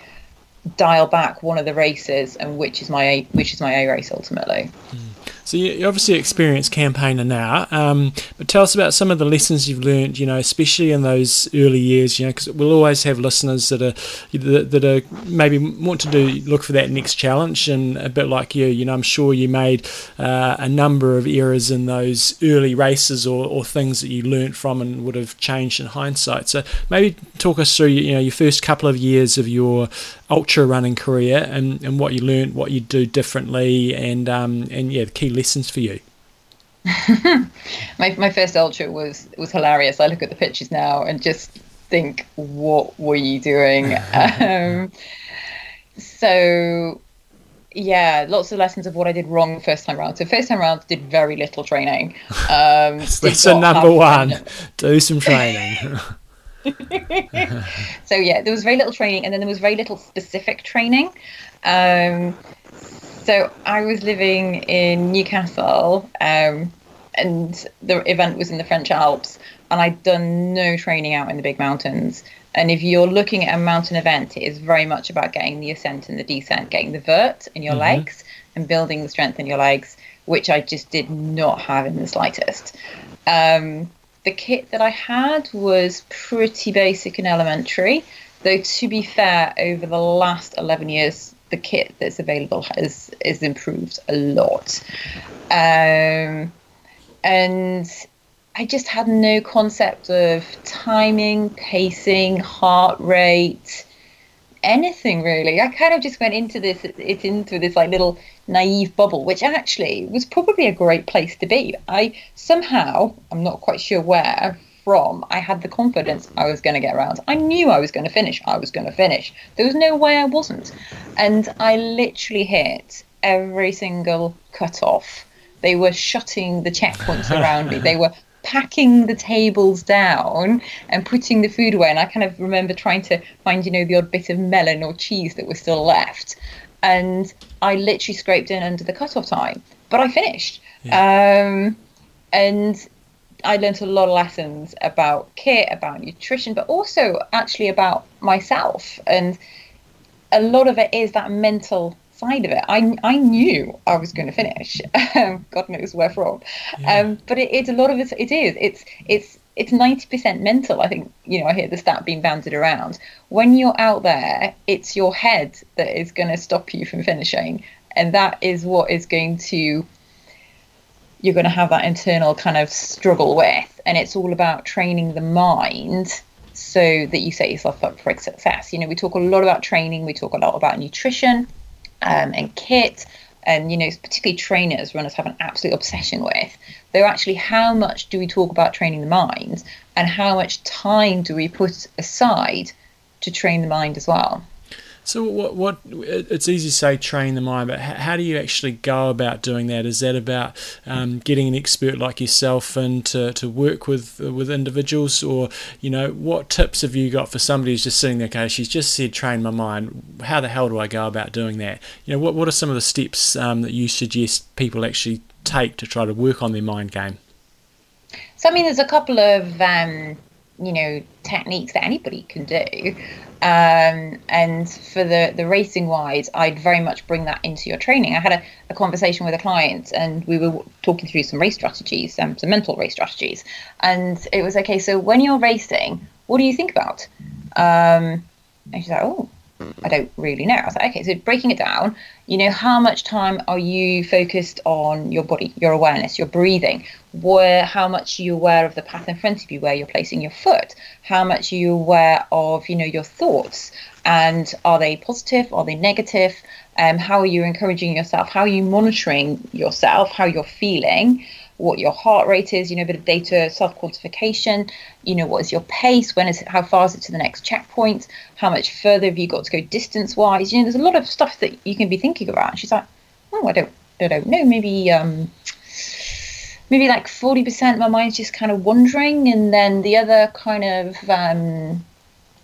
dial back one of the races and which is my which is my A race ultimately. Mm. So you're obviously experienced campaigner now, um, but tell us about some of the lessons you've learned. You know, especially in those early years. You know, because we'll always have listeners that are that, that, are maybe want to do look for that next challenge, and a bit like you. You know, I'm sure you made uh, a number of errors in those early races, or, or things that you learnt from and would have changed in hindsight. So maybe talk us through. You know, your first couple of years of your ultra running career and, and what you learned, what you do differently, and um, and yeah, the key lessons for you. my my first ultra was was hilarious. I look at the pictures now and just think, what were you doing? um, so yeah, lots of lessons of what I did wrong first time around. So first time around, did very little training. Um, That's number one. Do some training. so yeah, there was very little training, and then there was very little specific training. Um, so I was living in Newcastle, um, and the event was in the French Alps, and I'd done no training out in the big mountains. And if you're looking at a mountain event, it is very much about getting the ascent and the descent, getting the vert in your mm-hmm. legs, and building the strength in your legs, which I just did not have in the slightest. Um, the kit that I had was pretty basic and elementary, though to be fair, over the last 11 years, the kit that's available has is improved a lot. Um, and I just had no concept of timing, pacing, heart rate, anything really. I kind of just went into this, it's into this like little naive bubble, which actually was probably a great place to be. I somehow, I'm not quite sure where from, I had the confidence I was going to get around. I knew I was going to finish. I was going to finish. There was no way I wasn't. And I literally hit every single cut off. They were shutting the checkpoints around me. They were packing the tables down and putting the food away. And I kind of remember trying to find, you know, the odd bit of melon or cheese that was still left and I literally scraped in under the cutoff time, but I finished. Yeah. Um, and I learned a lot of lessons about kit, about nutrition, but also actually about myself. And a lot of it is that mental side of it. I, I knew I was going to finish. God knows where from. Yeah. Um, but it, it's a lot of it. It is. It's it's it's 90% mental. I think, you know, I hear the stat being bandied around. When you're out there, it's your head that is going to stop you from finishing. And that is what is going to, you're going to have that internal kind of struggle with. And it's all about training the mind so that you set yourself up for success. You know, we talk a lot about training, we talk a lot about nutrition um, and kit and you know particularly trainers runners have an absolute obsession with. Though actually how much do we talk about training the mind and how much time do we put aside to train the mind as well so what? What? It's easy to say train the mind, but how do you actually go about doing that? Is that about um, getting an expert like yourself and to, to work with with individuals, or you know, what tips have you got for somebody who's just sitting there? Okay, she's just said train my mind. How the hell do I go about doing that? You know, what what are some of the steps um, that you suggest people actually take to try to work on their mind game? So I mean, there's a couple of um, you know techniques that anybody can do. Um, and for the the racing wise i'd very much bring that into your training. I had a, a conversation with a client and we were talking through some race strategies um, some mental race strategies. And it was okay so when you're racing what do you think about? Um, and she's like oh I don't really know. I was like, okay, so breaking it down, you know, how much time are you focused on your body, your awareness, your breathing? Where, how much are you aware of the path in front of you, where you're placing your foot? How much are you aware of, you know, your thoughts? And are they positive? Are they negative? Um, how are you encouraging yourself? How are you monitoring yourself? How you're feeling? What your heart rate is, you know, a bit of data self quantification, you know, what is your pace, when is it, how far is it to the next checkpoint, how much further have you got to go distance wise? You know, there's a lot of stuff that you can be thinking about. And she's like, oh, I don't, I don't know, maybe, um, maybe like 40% my mind's just kind of wandering, and then the other kind of, um,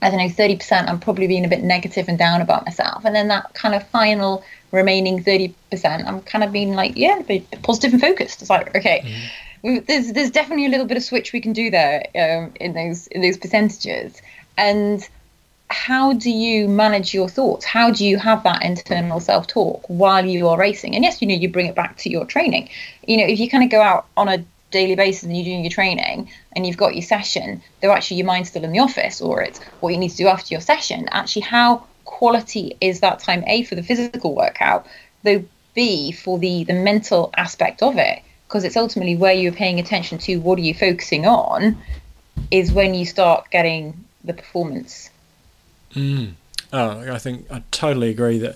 I don't know, 30% I'm probably being a bit negative and down about myself. And then that kind of final remaining 30%, I'm kind of being like, yeah, positive and focused. It's like, okay, mm-hmm. there's there's definitely a little bit of switch we can do there um, in those in those percentages. And how do you manage your thoughts? How do you have that internal self talk while you are racing? And yes, you know, you bring it back to your training. You know, if you kind of go out on a daily basis and you're doing your training and you've got your session, though actually your mind's still in the office or it's what you need to do after your session, actually how quality is that time A for the physical workout, though B for the the mental aspect of it, because it's ultimately where you're paying attention to what are you focusing on, is when you start getting the performance. Mm. Oh, I think I totally agree that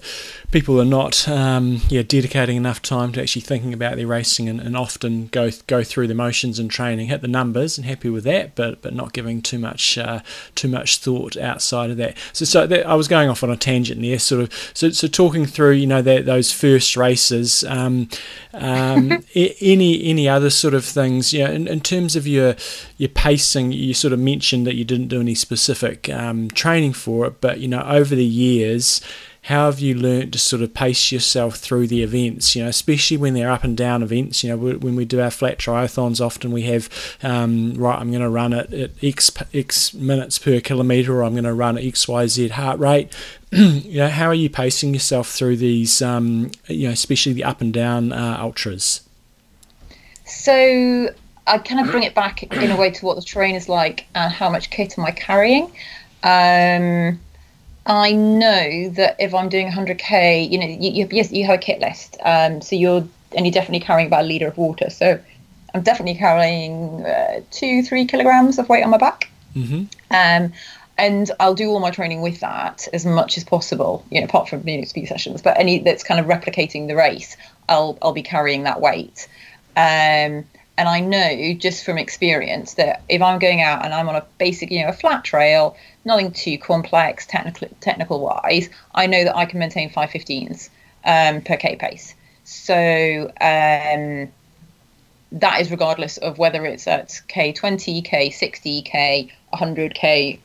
people are not um, yeah dedicating enough time to actually thinking about their racing and, and, often go go through the motions and training, hit the numbers and happy with that, but but not giving too much uh, too much thought outside of that. So so that, I was going off on a tangent there, sort of. So so talking through you know that those first races, um, um, any any other sort of things, you know, in, in terms of your your pacing, you sort of mentioned that you didn't do any specific um, training for it, but you know over the years, how have you learned to sort of pace yourself through the events? You know, especially when they're up and down events. You know, when we do our flat triathlons, often we have um, right. I'm going to run it at x x minutes per kilometre, or I'm going to run at x y z heart rate. you know, how are you pacing yourself through these? Um, you know, especially the up and down uh, ultras. So I kind of bring it back in a way to what the terrain is like and how much kit am I carrying. Um, I know that if I'm doing 100k, you know, you, you, yes, you have a kit list, um, so you're and you're definitely carrying about a liter of water. So I'm definitely carrying uh, two, three kilograms of weight on my back. Mm-hmm. Um, and I'll do all my training with that as much as possible, you know, apart from you know, speed sessions. But any that's kind of replicating the race, I'll I'll be carrying that weight. Um, and I know just from experience that if I'm going out and I'm on a basic, you know, a flat trail, nothing too complex technical technical wise, I know that I can maintain 515s um, per k pace. So um, that is regardless of whether it's at k20, k60, k 100k,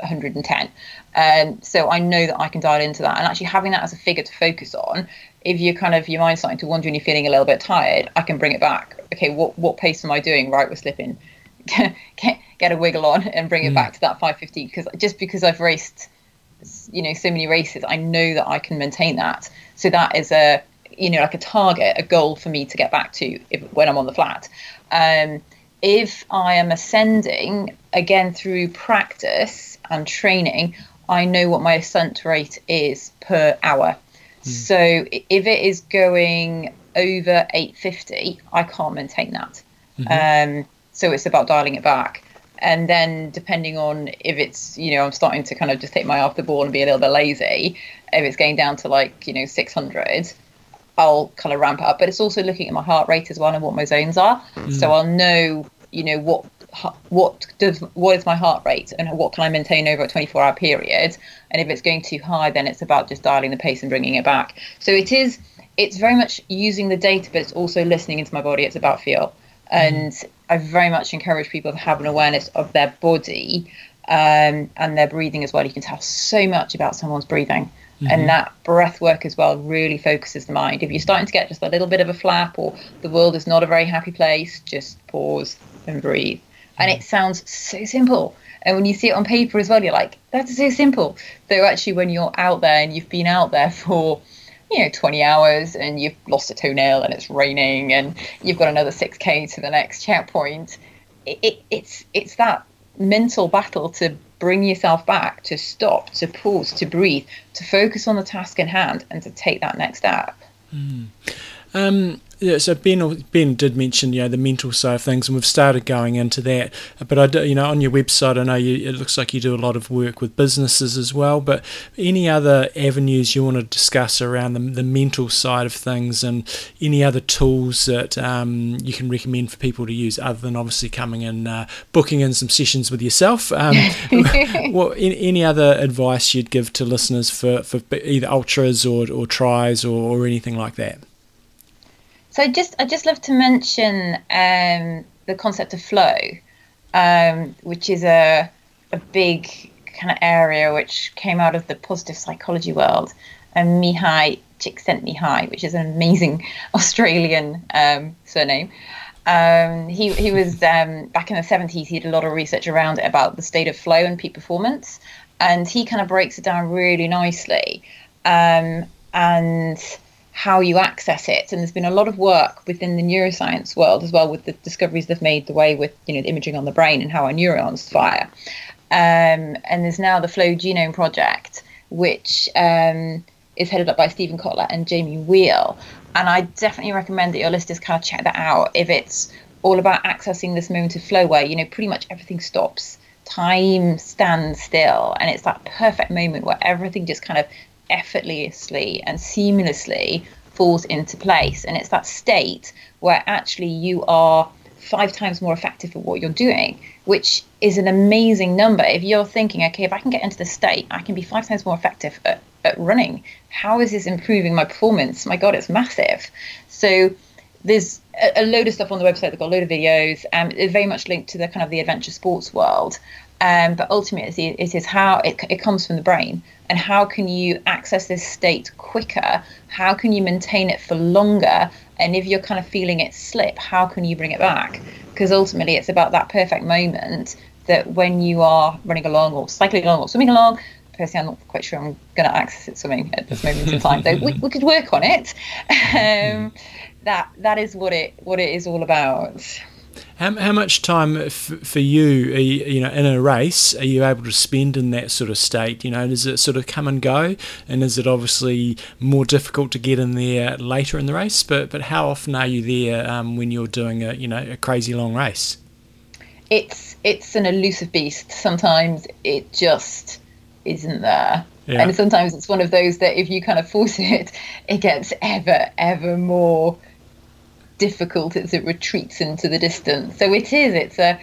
110. Um, so I know that I can dial into that, and actually having that as a figure to focus on. If you're kind of your mind's starting to wander and you're feeling a little bit tired, I can bring it back. Okay, what what pace am I doing? Right, we're slipping. get, get a wiggle on and bring it mm. back to that 550 because just because I've raced you know so many races I know that I can maintain that so that is a you know like a target a goal for me to get back to if, when I'm on the flat um, if I am ascending again through practice and training I know what my ascent rate is per hour mm. so if it is going over 850 I can't maintain that mm-hmm. um, so it's about dialing it back. And then depending on if it's, you know, I'm starting to kind of just take my off the ball and be a little bit lazy. If it's going down to like, you know, 600, I'll kind of ramp up. But it's also looking at my heart rate as well and what my zones are. Mm. So I'll know, you know, what what does what is my heart rate and what can I maintain over a 24 hour period. And if it's going too high, then it's about just dialing the pace and bringing it back. So it is it's very much using the data, but it's also listening into my body. It's about feel. Mm-hmm. And I very much encourage people to have an awareness of their body um, and their breathing as well. You can tell so much about someone's breathing. Mm-hmm. And that breath work as well really focuses the mind. If you're starting to get just a little bit of a flap or the world is not a very happy place, just pause and breathe. And it sounds so simple. And when you see it on paper as well, you're like, that's so simple. Though actually, when you're out there and you've been out there for, you know, 20 hours and you've lost a toenail and it's raining and you've got another 6K to the next checkpoint, it, it, it's it's that mental battle to bring yourself back, to stop, to pause, to breathe, to focus on the task in hand, and to take that next step. Mm. Um, yeah, so Ben Ben did mention you know the mental side of things, and we've started going into that. But I do, you know on your website, I know you, it looks like you do a lot of work with businesses as well. But any other avenues you want to discuss around the, the mental side of things, and any other tools that um, you can recommend for people to use, other than obviously coming and uh, booking in some sessions with yourself. Um, what any other advice you'd give to listeners for, for either ultras or, or tries or, or anything like that? So just I just love to mention um, the concept of flow, um, which is a a big kind of area which came out of the positive psychology world. And Mihaly Csikszentmihalyi, which is an amazing Australian um, surname. Um, he he was um, back in the 70s. He did a lot of research around it about the state of flow and peak performance, and he kind of breaks it down really nicely. Um, and how you access it. And there's been a lot of work within the neuroscience world as well with the discoveries they've made, the way with you know the imaging on the brain and how our neurons fire. Um, and there's now the Flow Genome Project, which um, is headed up by Steven Kotler and Jamie Wheal. And I definitely recommend that your listeners kind of check that out if it's all about accessing this moment of flow where you know pretty much everything stops time stands still and it's that perfect moment where everything just kind of effortlessly and seamlessly falls into place. And it's that state where actually you are five times more effective at what you're doing, which is an amazing number. If you're thinking, okay, if I can get into the state, I can be five times more effective at, at running. How is this improving my performance? My God, it's massive. So there's a, load of stuff on the website. They've got a load of videos. Um, it's very much linked to the kind of the adventure sports world. Um, but ultimately, it is how it, it comes from the brain. And how can you access this state quicker? How can you maintain it for longer? And if you're kind of feeling it slip, how can you bring it back? Because ultimately, it's about that perfect moment that when you are running along or cycling along or swimming along, personally, I'm not quite sure I'm going to access it swimming at this moment in time. So we, we could work on it. Um, that that is what it what it is all about. How, how much time f- for you, you, you know, in a race, are you able to spend in that sort of state? You know, does it sort of come and go, and is it obviously more difficult to get in there later in the race? But but how often are you there um, when you're doing a you know a crazy long race? It's it's an elusive beast. Sometimes it just isn't there. Yeah. And sometimes it's one of those that if you kind of force it, it gets ever, ever more difficult as it retreats into the distance. So it is. It's a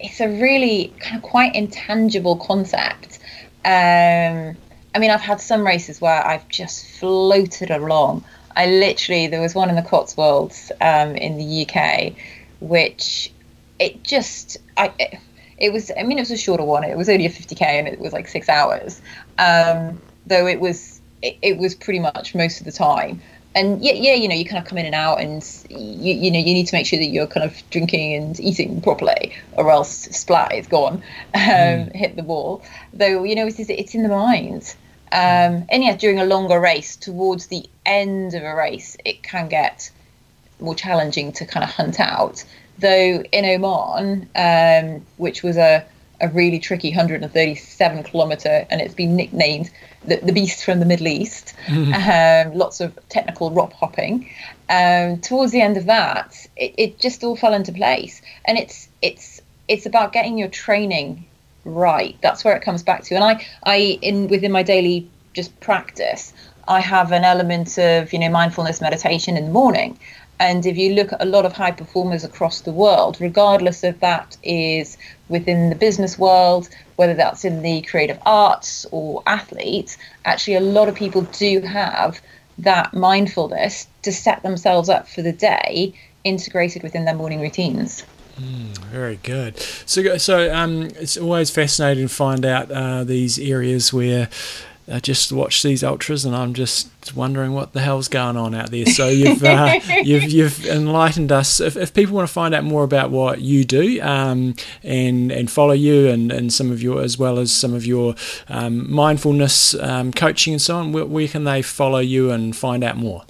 it's a really kind of quite intangible concept. Um, I mean, I've had some races where I've just floated along. I literally there was one in the Cotswolds um, in the UK, which it just I. It, it was i mean it was a shorter one it was only a 50k and it was like six hours um, though it was it, it, was pretty much most of the time and yeah, yeah, you know, you kind of come in and out, and you, you know, you need to make sure that you're kind of drinking and eating properly, or else splat, it's gone, um, mm. hit the wall. Though, you know, it's it's in the mind. Um, and yeah, during a longer race, towards the end of a race, it can get more challenging to kind of hunt out. Though in Oman, um, which was a a really tricky 137 kilometer, and it's been nicknamed the, the beast from the Middle East. Mm-hmm. Um, lots of technical rock hopping. Um, towards the end of that, it, it just all fell into place, and it's it's it's about getting your training right. That's where it comes back to. And I I in within my daily just practice, I have an element of you know mindfulness meditation in the morning. And if you look at a lot of high performers across the world, regardless of that is within the business world, whether that's in the creative arts or athletes, actually a lot of people do have that mindfulness to set themselves up for the day integrated within their morning routines. Mm, very good. So, so um, it's always fascinating to find out uh, these areas where I just watch these ultras and I'm just wondering what the hell's going on out there. So you've uh, you've, you've enlightened us. If, if people want to find out more about what you do um, and and follow you and, and some of your as well as some of your um, mindfulness um, coaching and so on, where, where can they follow you and find out more?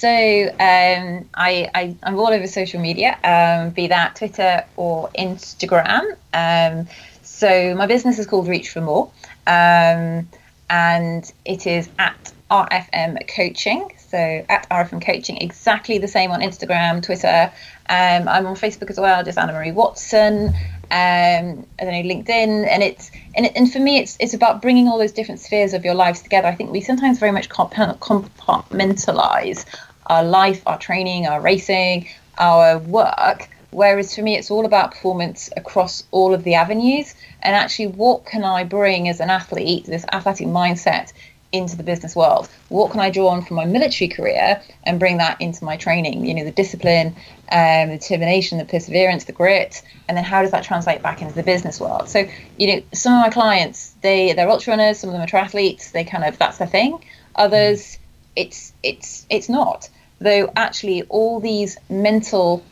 So um, I, I am all over social media, um, be that Twitter or Instagram. Um, so my business is called Reach for More, um, and it is at RFM Coaching. So at RFM Coaching, exactly the same on Instagram, Twitter. Um, I'm on Facebook as well, just Anna Marie Watson. Um, I don't know LinkedIn, and it's and, and for me, it's it's about bringing all those different spheres of your lives together. I think we sometimes very much compartmentalize our life, our training, our racing, our work. Whereas for me, it's all about performance across all of the avenues. And actually, what can I bring as an athlete, this athletic mindset, into the business world? What can I draw on from my military career and bring that into my training? You know, the discipline, um, the determination, the perseverance, the grit, and then how does that translate back into the business world? So, you know, some of my clients, they they're ultra runners, some of them are triathletes. They kind of that's their thing. Others, it's it's it's not though actually all these mental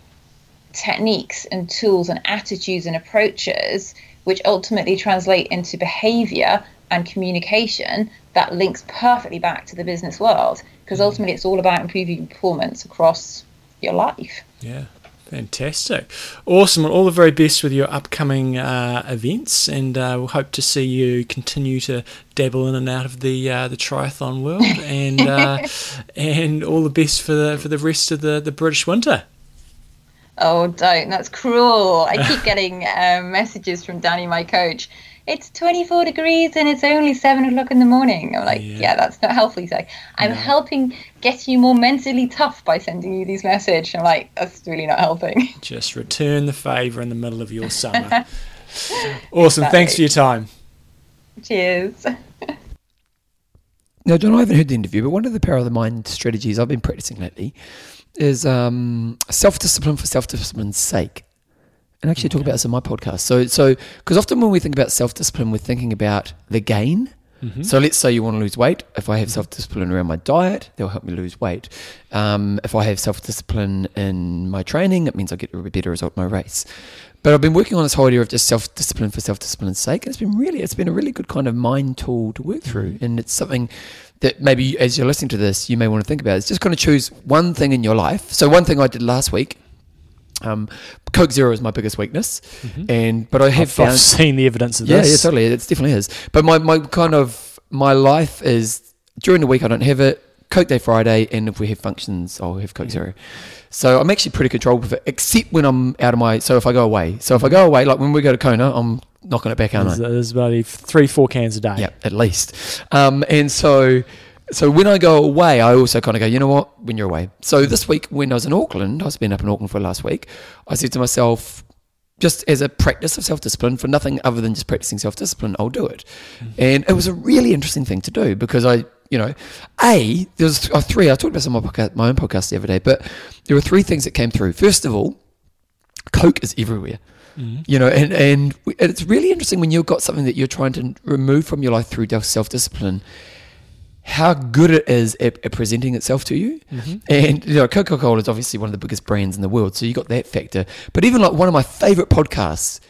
techniques and tools and attitudes and approaches which ultimately translate into behavior and communication that links perfectly back to the business world because ultimately it's all about improving performance across your life yeah Fantastic. Awesome. Well, all the very best with your upcoming uh, events, and uh, we'll hope to see you continue to dabble in and out of the uh, the triathlon world, and uh, and all the best for the for the rest of the, the British winter. Oh, don't! That's cruel. I keep getting um, messages from Danny, my coach, it's 24 degrees and it's only 7 o'clock in the morning. I'm like, yeah, yeah that's not healthy. So I'm no. helping get you more mentally tough by sending you these messages. I'm like, that's really not helping. Just return the favour in the middle of your summer. awesome. Exactly. Thanks for your time. Cheers. Now, John, I haven't heard the interview, but one of the power of the mind strategies I've been practicing lately is um, self discipline for self discipline's sake and actually talk about this in my podcast. So, so because often when we think about self discipline, we're thinking about the gain. Mm-hmm. So let's say you want to lose weight. If I have self discipline around my diet, that will help me lose weight. Um, if I have self discipline in my training, it means I get a better result in my race. But I've been working on this whole idea of just self discipline for self discipline's sake. And it's been really, it's been a really good kind of mind tool to work through. Mm-hmm. And it's something that maybe as you're listening to this, you may want to think about. It's just kind of choose one thing in your life. So one thing I did last week um, Coke Zero is my biggest weakness, mm-hmm. and but I have I've, found, I've seen the evidence of yeah, this. Yeah, totally, it definitely is. But my, my kind of my life is during the week I don't have it. Coke Day Friday, and if we have functions, I'll have Coke mm-hmm. Zero. So I'm actually pretty controlled with it, except when I'm out of my. So if I go away, so if I go away, like when we go to Kona, I'm knocking it back, out. there's, There's about three, four cans a day. Yeah, at least. Um, and so so when I go away, I also kind of go, you know what, when you're away. So this week, when I was in Auckland, I was been up in Auckland for last week, I said to myself, just as a practice of self discipline, for nothing other than just practicing self discipline, I'll do it. Mm-hmm. And it was a really interesting thing to do because I, you know, A, there's uh, three, I talked about this on my, podcast, my own podcast the other day, but there were three things that came through. First of all, Coke is everywhere. Mm-hmm. You know, and, and it's really interesting when you've got something that you're trying to remove from your life through self discipline how good it is at, at presenting itself to you. Mm-hmm. And you know, Coca Cola is obviously one of the biggest brands in the world, so you've got that factor. But even like one of my favorite podcasts,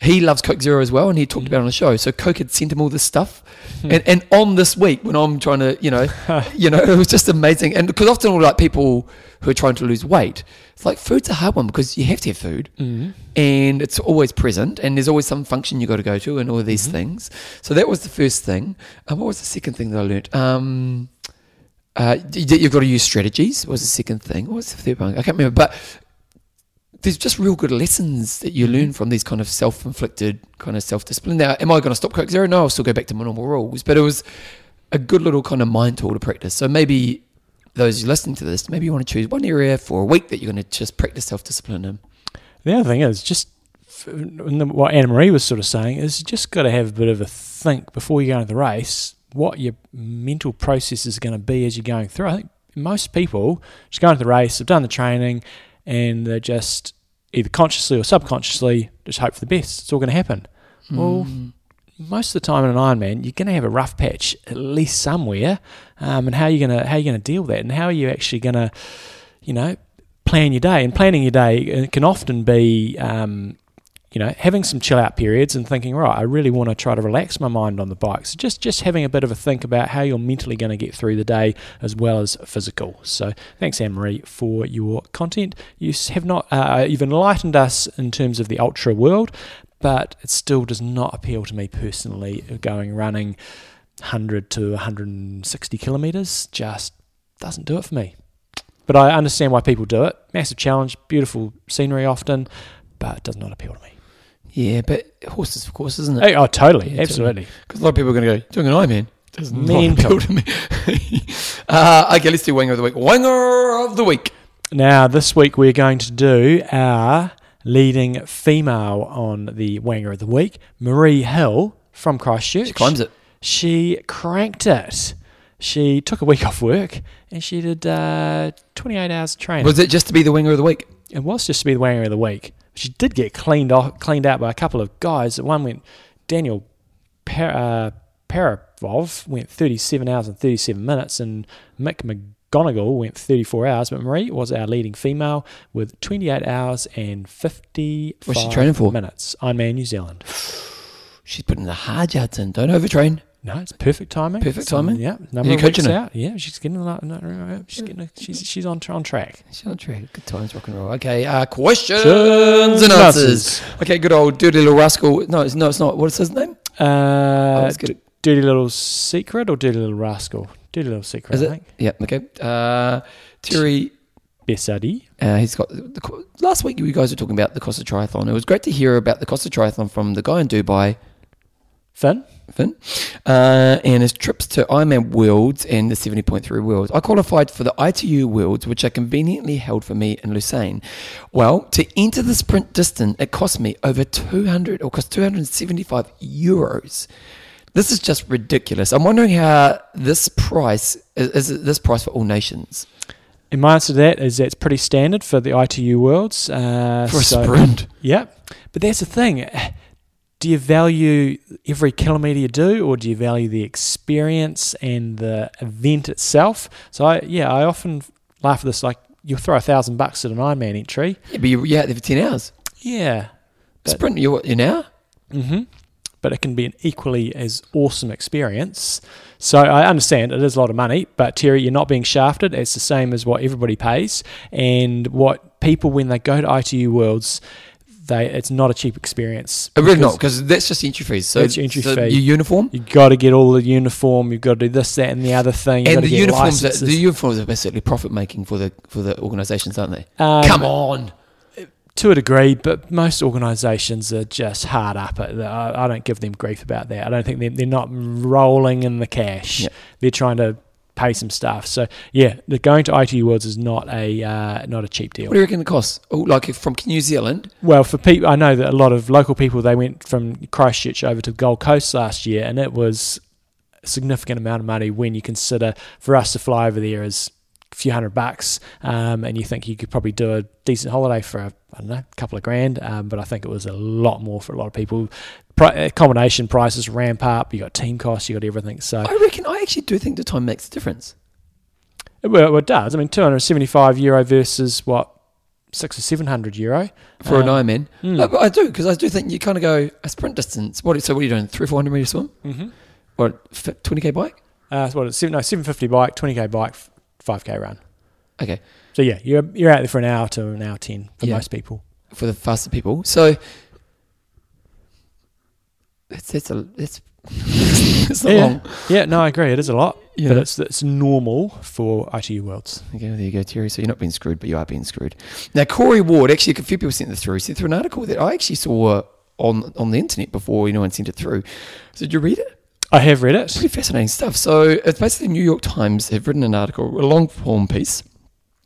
he loves Coke Zero as well, and he talked about it on the show. So Coke had sent him all this stuff, mm-hmm. and and on this week when I'm trying to, you know, you know, it was just amazing. And because often like people who are trying to lose weight, it's like food's a hard one because you have to have food, mm-hmm. and it's always present, and there's always some function you got to go to, and all of these mm-hmm. things. So that was the first thing. And what was the second thing that I learned? Um, uh, you've got to use strategies. Was the second thing? What was the third one? I can't remember, but there's just real good lessons that you learn mm-hmm. from these kind of self-inflicted kind of self-discipline. Now, am I going to stop Coke Zero? No, I'll still go back to my normal rules. But it was a good little kind of mind tool to practice. So maybe those listening to this, maybe you want to choose one area for a week that you're going to just practice self-discipline in. The other thing is just what Anna Marie was sort of saying is you just got to have a bit of a think before you go into the race what your mental process is going to be as you're going through. I think most people just go into the race, have done the training, and they're just either consciously or subconsciously just hope for the best. It's all going to happen. Mm. Well, most of the time in an Ironman, you're going to have a rough patch at least somewhere. Um, and how are you going to how are you going to deal with that? And how are you actually going to, you know, plan your day? And planning your day uh, can often be, um, you know, having some chill out periods and thinking, right, I really want to try to relax my mind on the bike. So just just having a bit of a think about how you're mentally going to get through the day as well as physical. So thanks, Anne Marie, for your content. You have not uh, you've enlightened us in terms of the ultra world, but it still does not appeal to me personally. Going running 100 to 160 kilometers just doesn't do it for me. But I understand why people do it. Massive challenge, beautiful scenery often, but it does not appeal to me. Yeah, but horses, of course, isn't it? Hey, oh, totally, Yeah, absolutely. Because a lot of people are going to go, doing an Ironman. Does not appeal to me. uh, okay, let's do Winger of the Week. Winger of the Week. Now, this week we're going to do our leading female on the Wanger of the Week, Marie Hill from Christchurch. She climbs it. She cranked it. She took a week off work and she did uh, 28 hours of training. Was it just to be the Winger of the Week? it was just to be the Wanger of the Week. She did get cleaned off, cleaned out by a couple of guys. One went Daniel uh, Paravov went 37 hours and 37 minutes, and Mick McGonigal went 34 hours. But Marie was our leading female with 28 hours and 50 What's she training for? minutes. Ironman New Zealand. She's putting the hard yards in. Don't overtrain. No, it's perfect timing. Perfect um, timing? Yeah, number you of weeks her? out. Yeah, she's getting. a no, She's getting. She's she's on on track. She's on track. Good times, rock and roll. Okay, uh, questions Questions and and answers. Okay, good old dirty little rascal. No, it's, no, it's not. What's his name? Uh, get it. Dirty Little Secret or Dirty Little Rascal? Dirty Little Secret, Is I it? Yeah, okay. Uh, Terry, Bessadi. uh, he's got. The, last week, you guys were talking about the Costa Triathlon. It was great to hear about the Costa Triathlon from the guy in Dubai, Finn. Finn, uh, and his trips to Ironman Worlds and the 70.3 Worlds. I qualified for the ITU Worlds, which are conveniently held for me in Lucerne. Well, to enter the sprint distance, it cost me over 200 or cost 275 euros. This is just ridiculous. I'm wondering how this price is, is it this price for all nations And my answer to that is that's pretty standard for the ITU Worlds. Uh, for a so- sprint. Yeah. But that's the thing. Do you value every kilometre you do, or do you value the experience and the event itself? So, I, yeah, I often laugh at this like, you'll throw a thousand bucks at an Ironman entry. Yeah, but you, you're out there for 10 hours. Yeah. But- sprint, you're an hour? hmm But it can be an equally as awesome experience. So I understand it is a lot of money, but Terry, you're not being shafted. It's the same as what everybody pays, and what people when they go to ITU Worlds, they it's not a cheap experience. Really not, because that's just entry fees. So, your entry so fee. your uniform? You got to get all the uniform. You've got to do this, that, and the other thing. You've and the get uniforms, are, the uniforms are basically profit making for the for the organisations, aren't they? Um, Come on, to a degree, but most organisations are just hard up. At I, I don't give them grief about that. I don't think they're, they're not rolling in the cash. Yep. They're trying to pay some stuff. So yeah, the going to ITU Worlds is not a uh, not a cheap deal. what do you reckon it cost? Oh, like from New Zealand, Well, for people, I know that a lot of local people they went from Christchurch over to the Gold Coast last year, and it was a significant amount of money when you consider for us to fly over there is few hundred bucks, um, and you think you could probably do a decent holiday for a, I don't know, a couple of grand, um, but I think it was a lot more for a lot of people. Pri- accommodation prices ramp up. You got team costs. You got everything. So I reckon I actually do think the time makes a difference. well, it does. I mean, two hundred seventy-five euro versus what six or seven hundred euro For an Um, Ironman, hmm. No, but I do because I do think you kind of go a sprint distance. What? So what are you doing? Three, four hundred meter swim, Mm-hmm. or twenty k bike? Uh, what? Seven, no, seven fifty bike, twenty k bike, five k run. Okay, So yeah, you're you're out there for an hour to an hour ten for Yeah. most people. for the faster people. So that's that's a that's it's not yeah, long. yeah. No, I agree. It is a lot, Yeah. but it's it's normal for ITU Worlds. Okay, there you go, Terry. So you're not being screwed, but you are being screwed. Now, Corey Ward, actually, a few people sent this through. Sent through an article that I actually saw on on the internet before anyone sent it through. So did you read it? I have read it. Pretty fascinating stuff. So it's basically New York Times have written an article, a long form piece.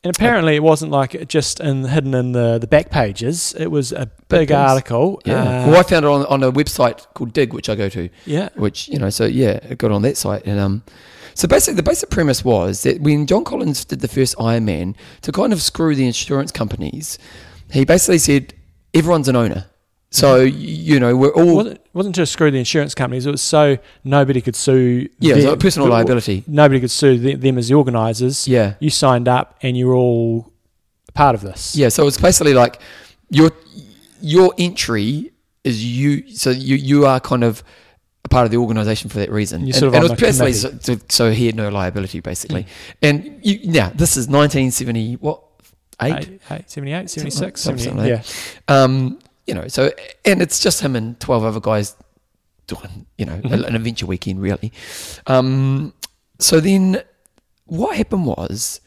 And apparently, it wasn't like just in, hidden in the, the back pages. It was a big article. Yeah. Uh, well, I found it on, on a website called Digg, which I go to. yeah. which you know so yeah it got on that site and um so basically the basic premise was that when john collins did the first Ironman to kind of screw the insurance companies he basically said everyone's an owner So you know we're It all wasn't, it wasn't to screw the insurance companies. It was so nobody could sue. yeah, them- so personal liability. Nobody could sue them, them as the organisers. Yeah, You signed up, and you're all part of this. yeah. So it's basically like your your entry is you. So you you are kind of a part of the organisation for that reason. You're and, sort of and on it was the personally so, so, he had no liability basically. And you, yeah, this is 1970. What eight? Eight, eight, 78, 76, Something 78, like yeah. Um, you know, so and it's just him and twelve other guys doing, you know, Mhm. an adventure weekend really. Um, so then, what happened was,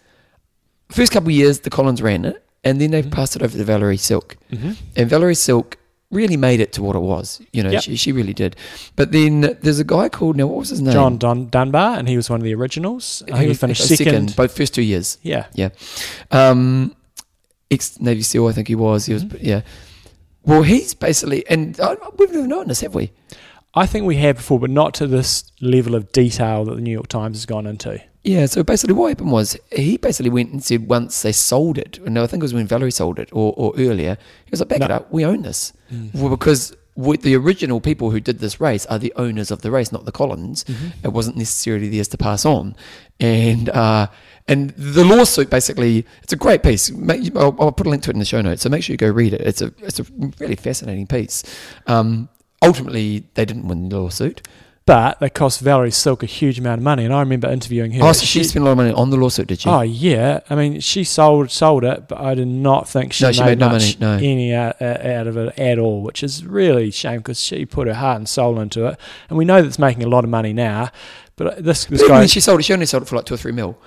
first couple of years the Collins ran it, and then they Mhm. passed it over to Valerie Silk, hmm and Valerie Silk really made it to what it was. You know, Yep. she, she really did. But then there's a guy called now what was his name? John Dun- Dunbar, and he was one of the originals. I think he, was finished uh, second. both first two years. Yeah. Yeah. Um, ex Navy SEAL, I think he was. He was, Mhm. yeah. Well, he's basically, and uh, we've never known this, have we? I think we have before, but not to this level of detail that the New York Times has gone into. Yeah. So basically, what happened was he basically went and said once they sold it, and I think it was when Valerie sold it or, or earlier, he was like, "Back No. it up, we own this." Well, because we, the original people who did this race are the owners of the race, not the Collins. It wasn't necessarily theirs to pass on, and uh, and the lawsuit basically it's a great piece. I'll, I'll put a link to it in the show notes, so make sure you go read it. It's a it's a really fascinating piece. Um, ultimately, they didn't win the lawsuit. But they cost Valerie Silk a huge amount of money, and I remember interviewing her. Oh, so she spent a lot of money on the lawsuit, did she? Oh yeah, I mean she sold sold it, but I did not think she, No, made, she made no much money, no. any out, out of it at all, which is really a shame because she put her heart and soul into it, and we know that it's making a lot of money now. But this this guy, she sold it, she only sold it for like two or three mil.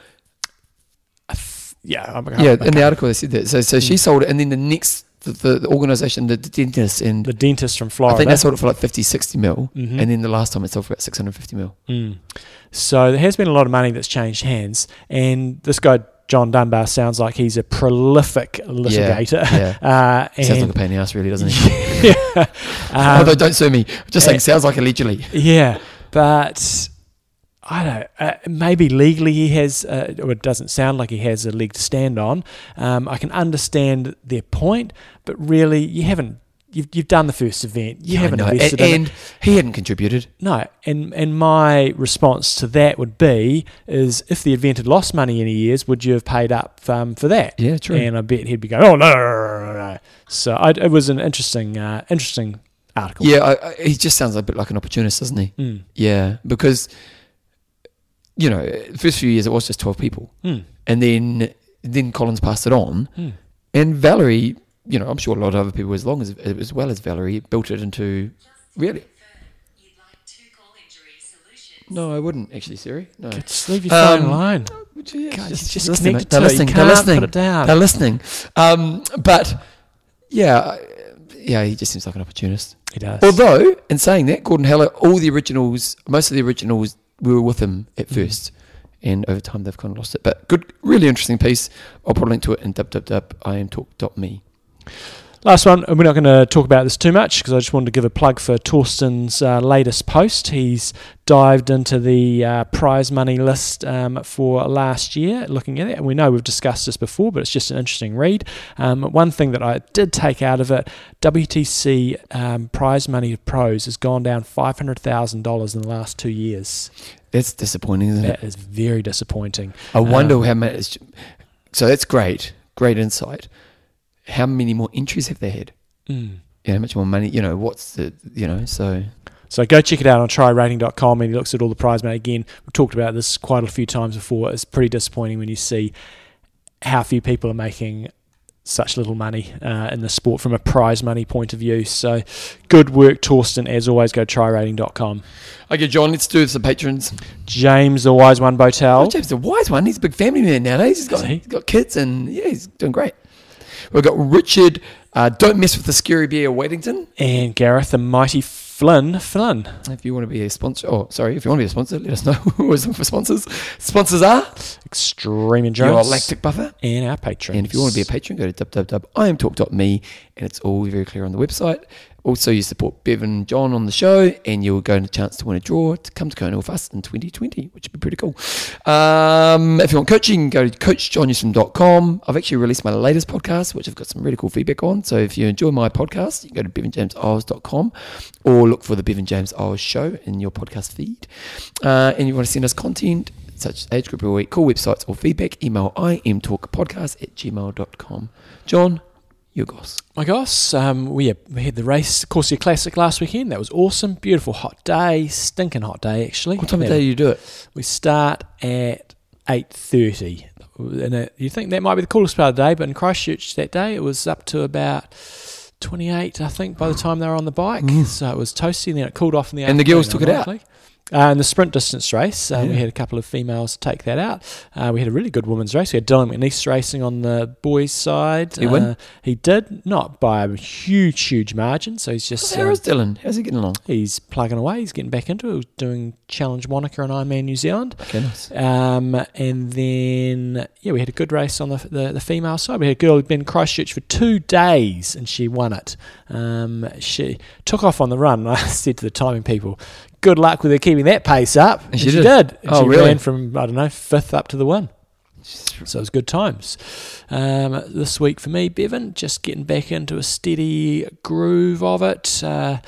Yeah, I'm, yeah, I'm- in the article they said that. So, so she Mm. sold it, and then the next, the, the, the organisation, the, the dentist, and the dentist from Florida, I think they sold it for like 50, 60 mil. Mhm. And then the last time it sold for about 650 mil. Mm. So there has been a lot of money that's changed hands, and this guy John Dunbar sounds like he's a prolific litigator. Yeah. Uh, and Sounds like a pain in the ass, really, doesn't he? yeah, um, Although, don't sue me. Just saying, eh, sounds like allegedly. yeah, but I don't. Uh, maybe legally he has, uh, or it doesn't sound like he has a leg to stand on. Um, I can understand their point, but really, you haven't. You've, you've done the first event. You Yeah, haven't invested and, in it. and he hadn't contributed. No, and and my response to that would be is if the event had lost money any years, would you have paid up um, for that? Yeah, true. And I bet he'd be going, oh no, no, no, no, no. So I, it was an interesting, uh, interesting article. yeah, I, I, he just sounds a bit like an opportunist, doesn't he? Mm. Yeah, because, you know, the first few years it was just 12 people. Mm. And then then Collins passed it on. Mm. And Valerie, you know, I'm sure a lot of other people, as long as as well as Valerie, built it into really. Like two call injury solutions. No, I wouldn't actually, Siri. No. Just leave your phone Um, alone. Yeah, God, just- just listening. They're. You listening. They're listening. put it down. They're listening. Um, but yeah, yeah, he just seems like an opportunist. He does. Although, in saying that, Gordon Haller, all the originals, most of the originals were with them at Mhm. first, and over time they've kind of lost it. But good, really interesting piece. I'll put a link to it in www.iamtalk.me. Last one, and we're not going to talk about this too much because I just wanted to give a plug for Thorsten's uh, latest post. He's dived into the uh, prize money list um, for last year, looking at it. And we know we've discussed this before, but it's just an interesting read. Um, one thing that I did take out of it WTC um, prize money to pros has gone down $500,000 in the last two years. That's disappointing, isn't it? That is very disappointing. I wonder Um, how much. So that's great, great insight. How many more entries have they had? Mm. You know, how much more money? You know, what's the, you know, so. So go check it out on trirating.com and he looks at all the prize money. Again, we've talked about this quite a few times before. It's pretty disappointing when you see how few people are making such little money uh, in the sport from a prize money point of view. So good work, Thorsten. As always, go trirating.com. Okay, John, let's do some patrons. James, the wise one, Botel. Oh, James, the wise one. He's a big family man nowadays. He's got, he? he's got kids and yeah, he's doing great. We've got Richard, uh, Don't Mess with the Scary Bear Wadington. And Gareth, the mighty Flynn. Flynn. If you want to be a sponsor, oh, sorry, if you want to be a sponsor, let us know. We're looking for sponsors. Sponsors are Extreme your Endurance. lactic buffer. and our patron. And if you want to be a patron, go to www.iamtalk.me and it's all very clear on the website. Also, you support Bev and John on the show, and you'll go a chance to win a draw to come to Kona with us in 2020, which would be pretty cool. Um, if you want coaching, go to coachjohnnewsom.com. I've actually released my latest podcast, which I've got some really cool feedback on. So if you enjoy my podcast, you can go to bevanjameseyles.com or look for the Bevan James Eyles show in your podcast feed. Uh, and you want to send us content, such as age group or week, cool websites, or feedback, email imtalkpodcast at gmail.com. John, your goss. My gosh, um, we, we had the race Corsair Classic last weekend. That was awesome. Beautiful hot day, stinking hot day actually. What time of day do you do it? We start at eight thirty. And you think that might be the coolest part of the day, but in Christchurch that day it was up to about twenty eight, I think, by the time they were on the bike. So it was toasty, and then it cooled off in the Mm. And the girls took it out? Uh, in the sprint distance race, uh, we had a couple of females take that out. Uh, we had a really good women's race. We had Dylan McNeice racing on the boys' side. He win? Uh, he did, not by a huge, huge margin. So he's just How um, is Dylan? How's he getting along? he's plugging away. He's getting back into it. He was doing Challenge Wanaka and Ironman New Zealand. Okay, nice. Um, and then yeah, we had a good race on the, the the female side. We had a girl who'd been in Christchurch for two days and she won it. Um, she took off on the run. I said to the timing people, "Good luck with her keeping that pace up." And she did? And Oh, she really? ran from I don't know fifth up to the one. So it was good times. Um, this week for me, Bevan, just getting back into a steady groove of it. Uh,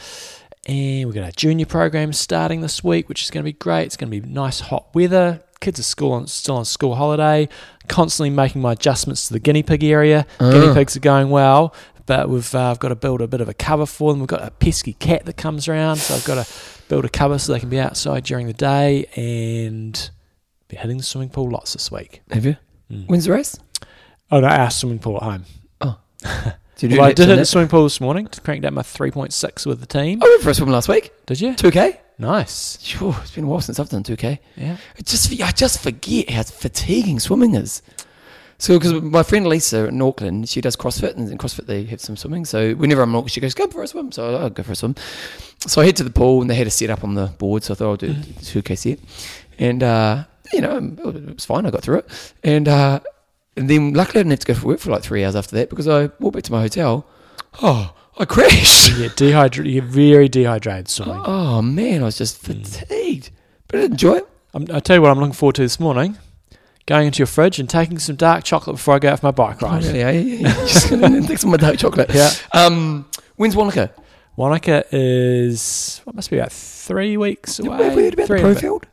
and we've got our junior program starting this week, which is going to be great. It's going to be nice hot weather. Kids are school on, still on school holiday. Constantly making my adjustments to the guinea pig area. Guinea Ah. pigs are going well, but we've uh, I've got to build a bit of a cover for them. We've got a pesky cat that comes around, so I've got to build a cover so they can be outside during the day and be hitting the swimming pool lots this week. Have you? Mm. When's the race? Oh no, our swimming pool at home. Oh. Did Well, I did hit the swimming pool this morning. Cranked out my three point six with the team. I went for a swim last week. Did you? 2K. Nice. Sure, it's been a while since I've done 2K. Yeah. It just I just forget how fatiguing swimming is. So, because my friend Lisa in Auckland, she does CrossFit, and in CrossFit they have some swimming. So whenever I'm in Auckland, she goes, "Go for a swim." So I'll go for a swim. So I head to the pool, and they had a set up on the board. So I thought I'll do the two K set, and uh, you know it was fine. I got through it, and uh, and then luckily I didn't have to go for work for like three hours after that because I walked back to my hotel. Oh, I crashed. You get dehydrated. You get very dehydrated swimming. Oh man, I was just fatigued, but I did enjoy it. I'm, I tell you what, I'm looking forward to this morning. Going into your fridge and taking some dark chocolate before I go out for my bike ride. Oh, really? eh? Yeah, just take some of my dark chocolate. Yeah. Um, when's Wanaka? Wanaka is what must be about three weeks away. Have we heard about the Three a. Profield?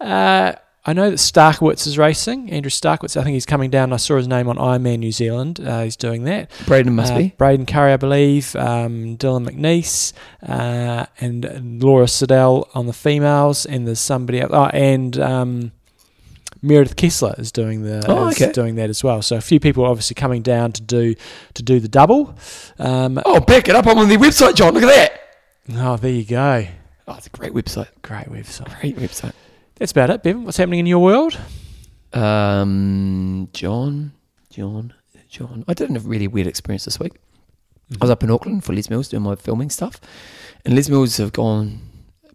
Uh, I know that Starykowicz is racing. Andrew Starykowicz. I think he's coming down. I saw his name on Ironman New Zealand. Uh, he's doing that. Braden must Uh, be. Braden Currie, I believe, um, Dylan McNeice, uh, and Laura Siddall on the females, and there's somebody else. Oh, and um, Meredith Kessler is doing the Oh, is okay. doing that as well. So a few people are obviously coming down to do to do the double. Um, Oh, back it up. I'm on their website, John. Look at that. oh, there you go. Oh, it's a great website. Great website. Great website. That's about it, Bevan. What's happening in your world? Um, John, John, John. I did have a really weird experience this week. I was up in Auckland for Les Mills doing my filming stuff, and Les Mills have gone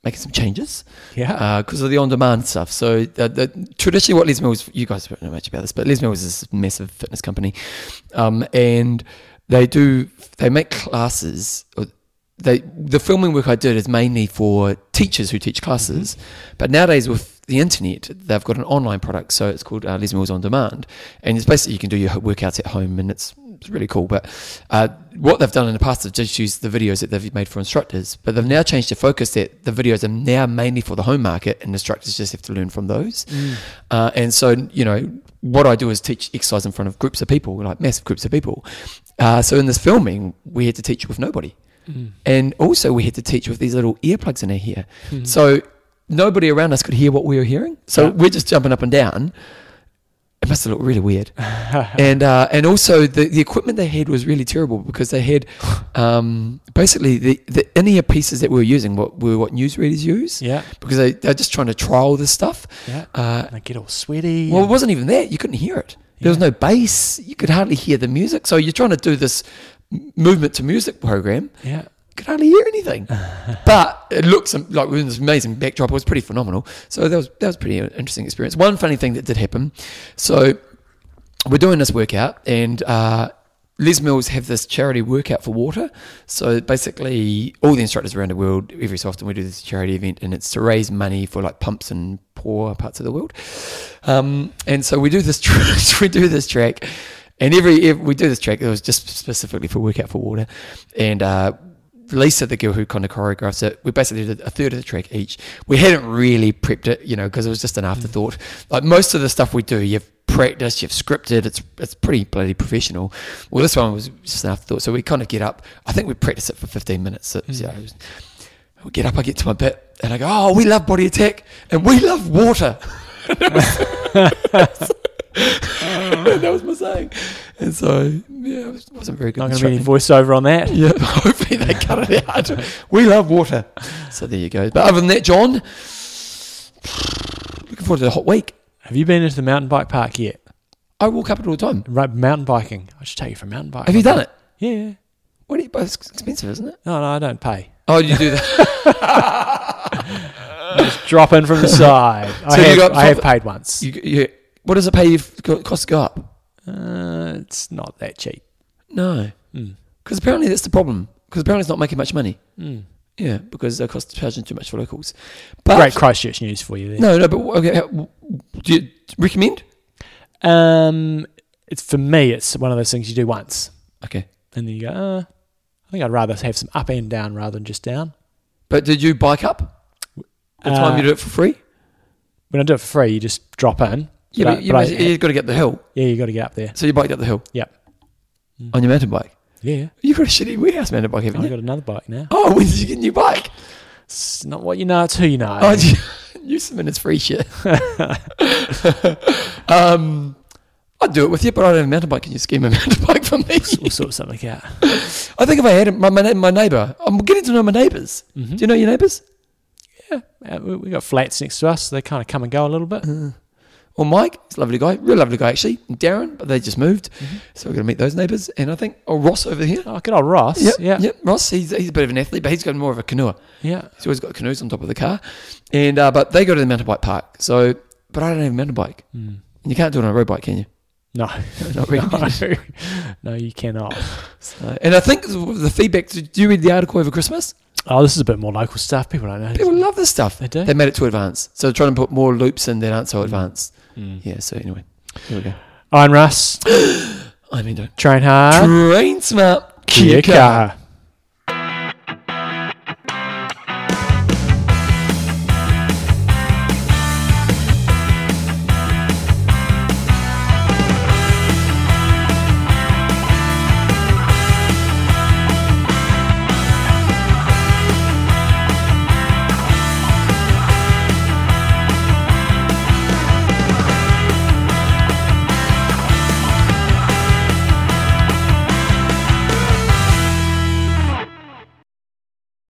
making some changes Yeah. because of the on-demand stuff. So the, the, traditionally, what Les Mills, you guys don't know much about this, but Les Mills is a massive fitness company, um, and they do they make classes. They the filming work I did is mainly for teachers who teach classes, but nowadays with the internet, they've got an online product, so it's called uh, Les Mills on Demand, and it's basically you can do your workouts at home, and it's it's really cool. But uh, what they've done in the past is just use the videos that they've made for instructors, but they've now changed the focus that the videos are now mainly for the home market, and instructors just have to learn from those. Uh, and so, you know, what I do is teach exercise in front of groups of people, like massive groups of people. Uh, so in this filming, we had to teach with nobody. And also, we had to teach with these little earplugs in our ear. So nobody around us could hear what we were hearing. So Yeah. we're just jumping up and down. It must have looked really weird. and uh, and also the, the equipment they had was really terrible because they had um, basically the, the in ear pieces that we were using what were what newsreaders use yeah. because they, they're just trying to trial this stuff. Yeah. Uh, And I get all sweaty. well, it wasn't even that. You couldn't hear it. There was no bass. You could hardly hear the music. So you're trying to do this movement to music program. yeah. Could hardly hear anything. but it looks like with this amazing backdrop. It was pretty phenomenal. So that was that was a pretty interesting experience. One funny thing that did happen. So we're doing this workout, and uh, Les Mills have this charity workout for water. So basically, all the instructors around the world, every so often we do this charity event, and it's to raise money for like pumps in poor parts of the world. Um, and so we do this track, we do this track, and every, every we do this track. It was just specifically for workout for water, and. Uh, Lisa, the girl who kind of choreographs it, we basically did a third of the track each. We hadn't really prepped it, you know, because it was just an mm. afterthought. Like most of the stuff we do, you've practiced, you've scripted. It's it's pretty bloody professional. Well, this one was just an afterthought, so we kind of get up. I think we practice it for 15 minutes. So, mm. was- we get up, I get to my bit, and I go, "Oh, we love body attack, and we love water." that was my saying, and so yeah, it was- wasn't very good. I'm not going to be any voiceover on that. Yeah, hopefully they cut it out. We love water. So there you go. But other than that, John, looking forward to the hot week. Have you been into the mountain bike park yet? I walk up it all the time. Right, mountain biking. I should take you for mountain bike. Have you done it? Yeah. What do you, but it's expensive, isn't it? No, no, I don't pay. Oh, you do that. Just drop in from the side. I, So you have, got I have paid once. you, you, what does it pay you f- go- cost to go up? Uh, it's not that cheap. No, Mm. because apparently that's the problem. Because apparently it's not making much money. Mm. Yeah, because they cost charging too much for locals. But Great Christchurch news for you there. no, no. But okay, how- do you recommend? Um, it's for me. It's one of those things you do once, Okay, and then you go. Uh, I think I'd rather have some up and down rather than just down. but did you bike up? The time Uh, you do it for free? When I do it for free, you just drop in. Yeah, but but, you, but I- you've got to get up the hill. Yeah, you've got to get up there. So you biked up the hill Yep. on your mountain bike. Yeah. You've got a shitty warehouse mountain bike, haven't I you? got another bike now. Oh, when did you get a new bike? It's not what you know, it's who you know. Oh, you, you submit it's free shit. um, I'd do it with you, but I don't have a mountain bike. Can you scheme a mountain bike for me? we'll sort something out. I think if I had my my, my neighbour, I'm getting to know my neighbors Mm-hmm. Do you know your neighbours? Yeah, uh, we we got flats next to us. So they kind of come and go a little bit. Well, Mike, he's a lovely guy, real lovely guy actually. And Darren, but they just moved, Mm-hmm. so we're gonna meet those neighbours. And I think oh Ross over here. Oh, good old Ross. Yep, yeah, yep. Ross, he's he's a bit of an athlete, but he's got more of a canoe. yeah. He's always got canoes on top of the car, and uh, but they go to the mountain bike park. So, but I don't have a mountain bike. Mm. And you can't do it on a road bike, can you? No, Not really. no, you cannot. So, and I think the feedback. Did you read the article over Christmas? Oh, this is a bit more local stuff. People don't know. People love this stuff. They do? They made it too advanced, so they're trying to put more loops in that aren't so advanced. Mm. Yeah. So anyway, here we go. I'm Russ. I mean, don't Train hard. train smart. Kia kaha.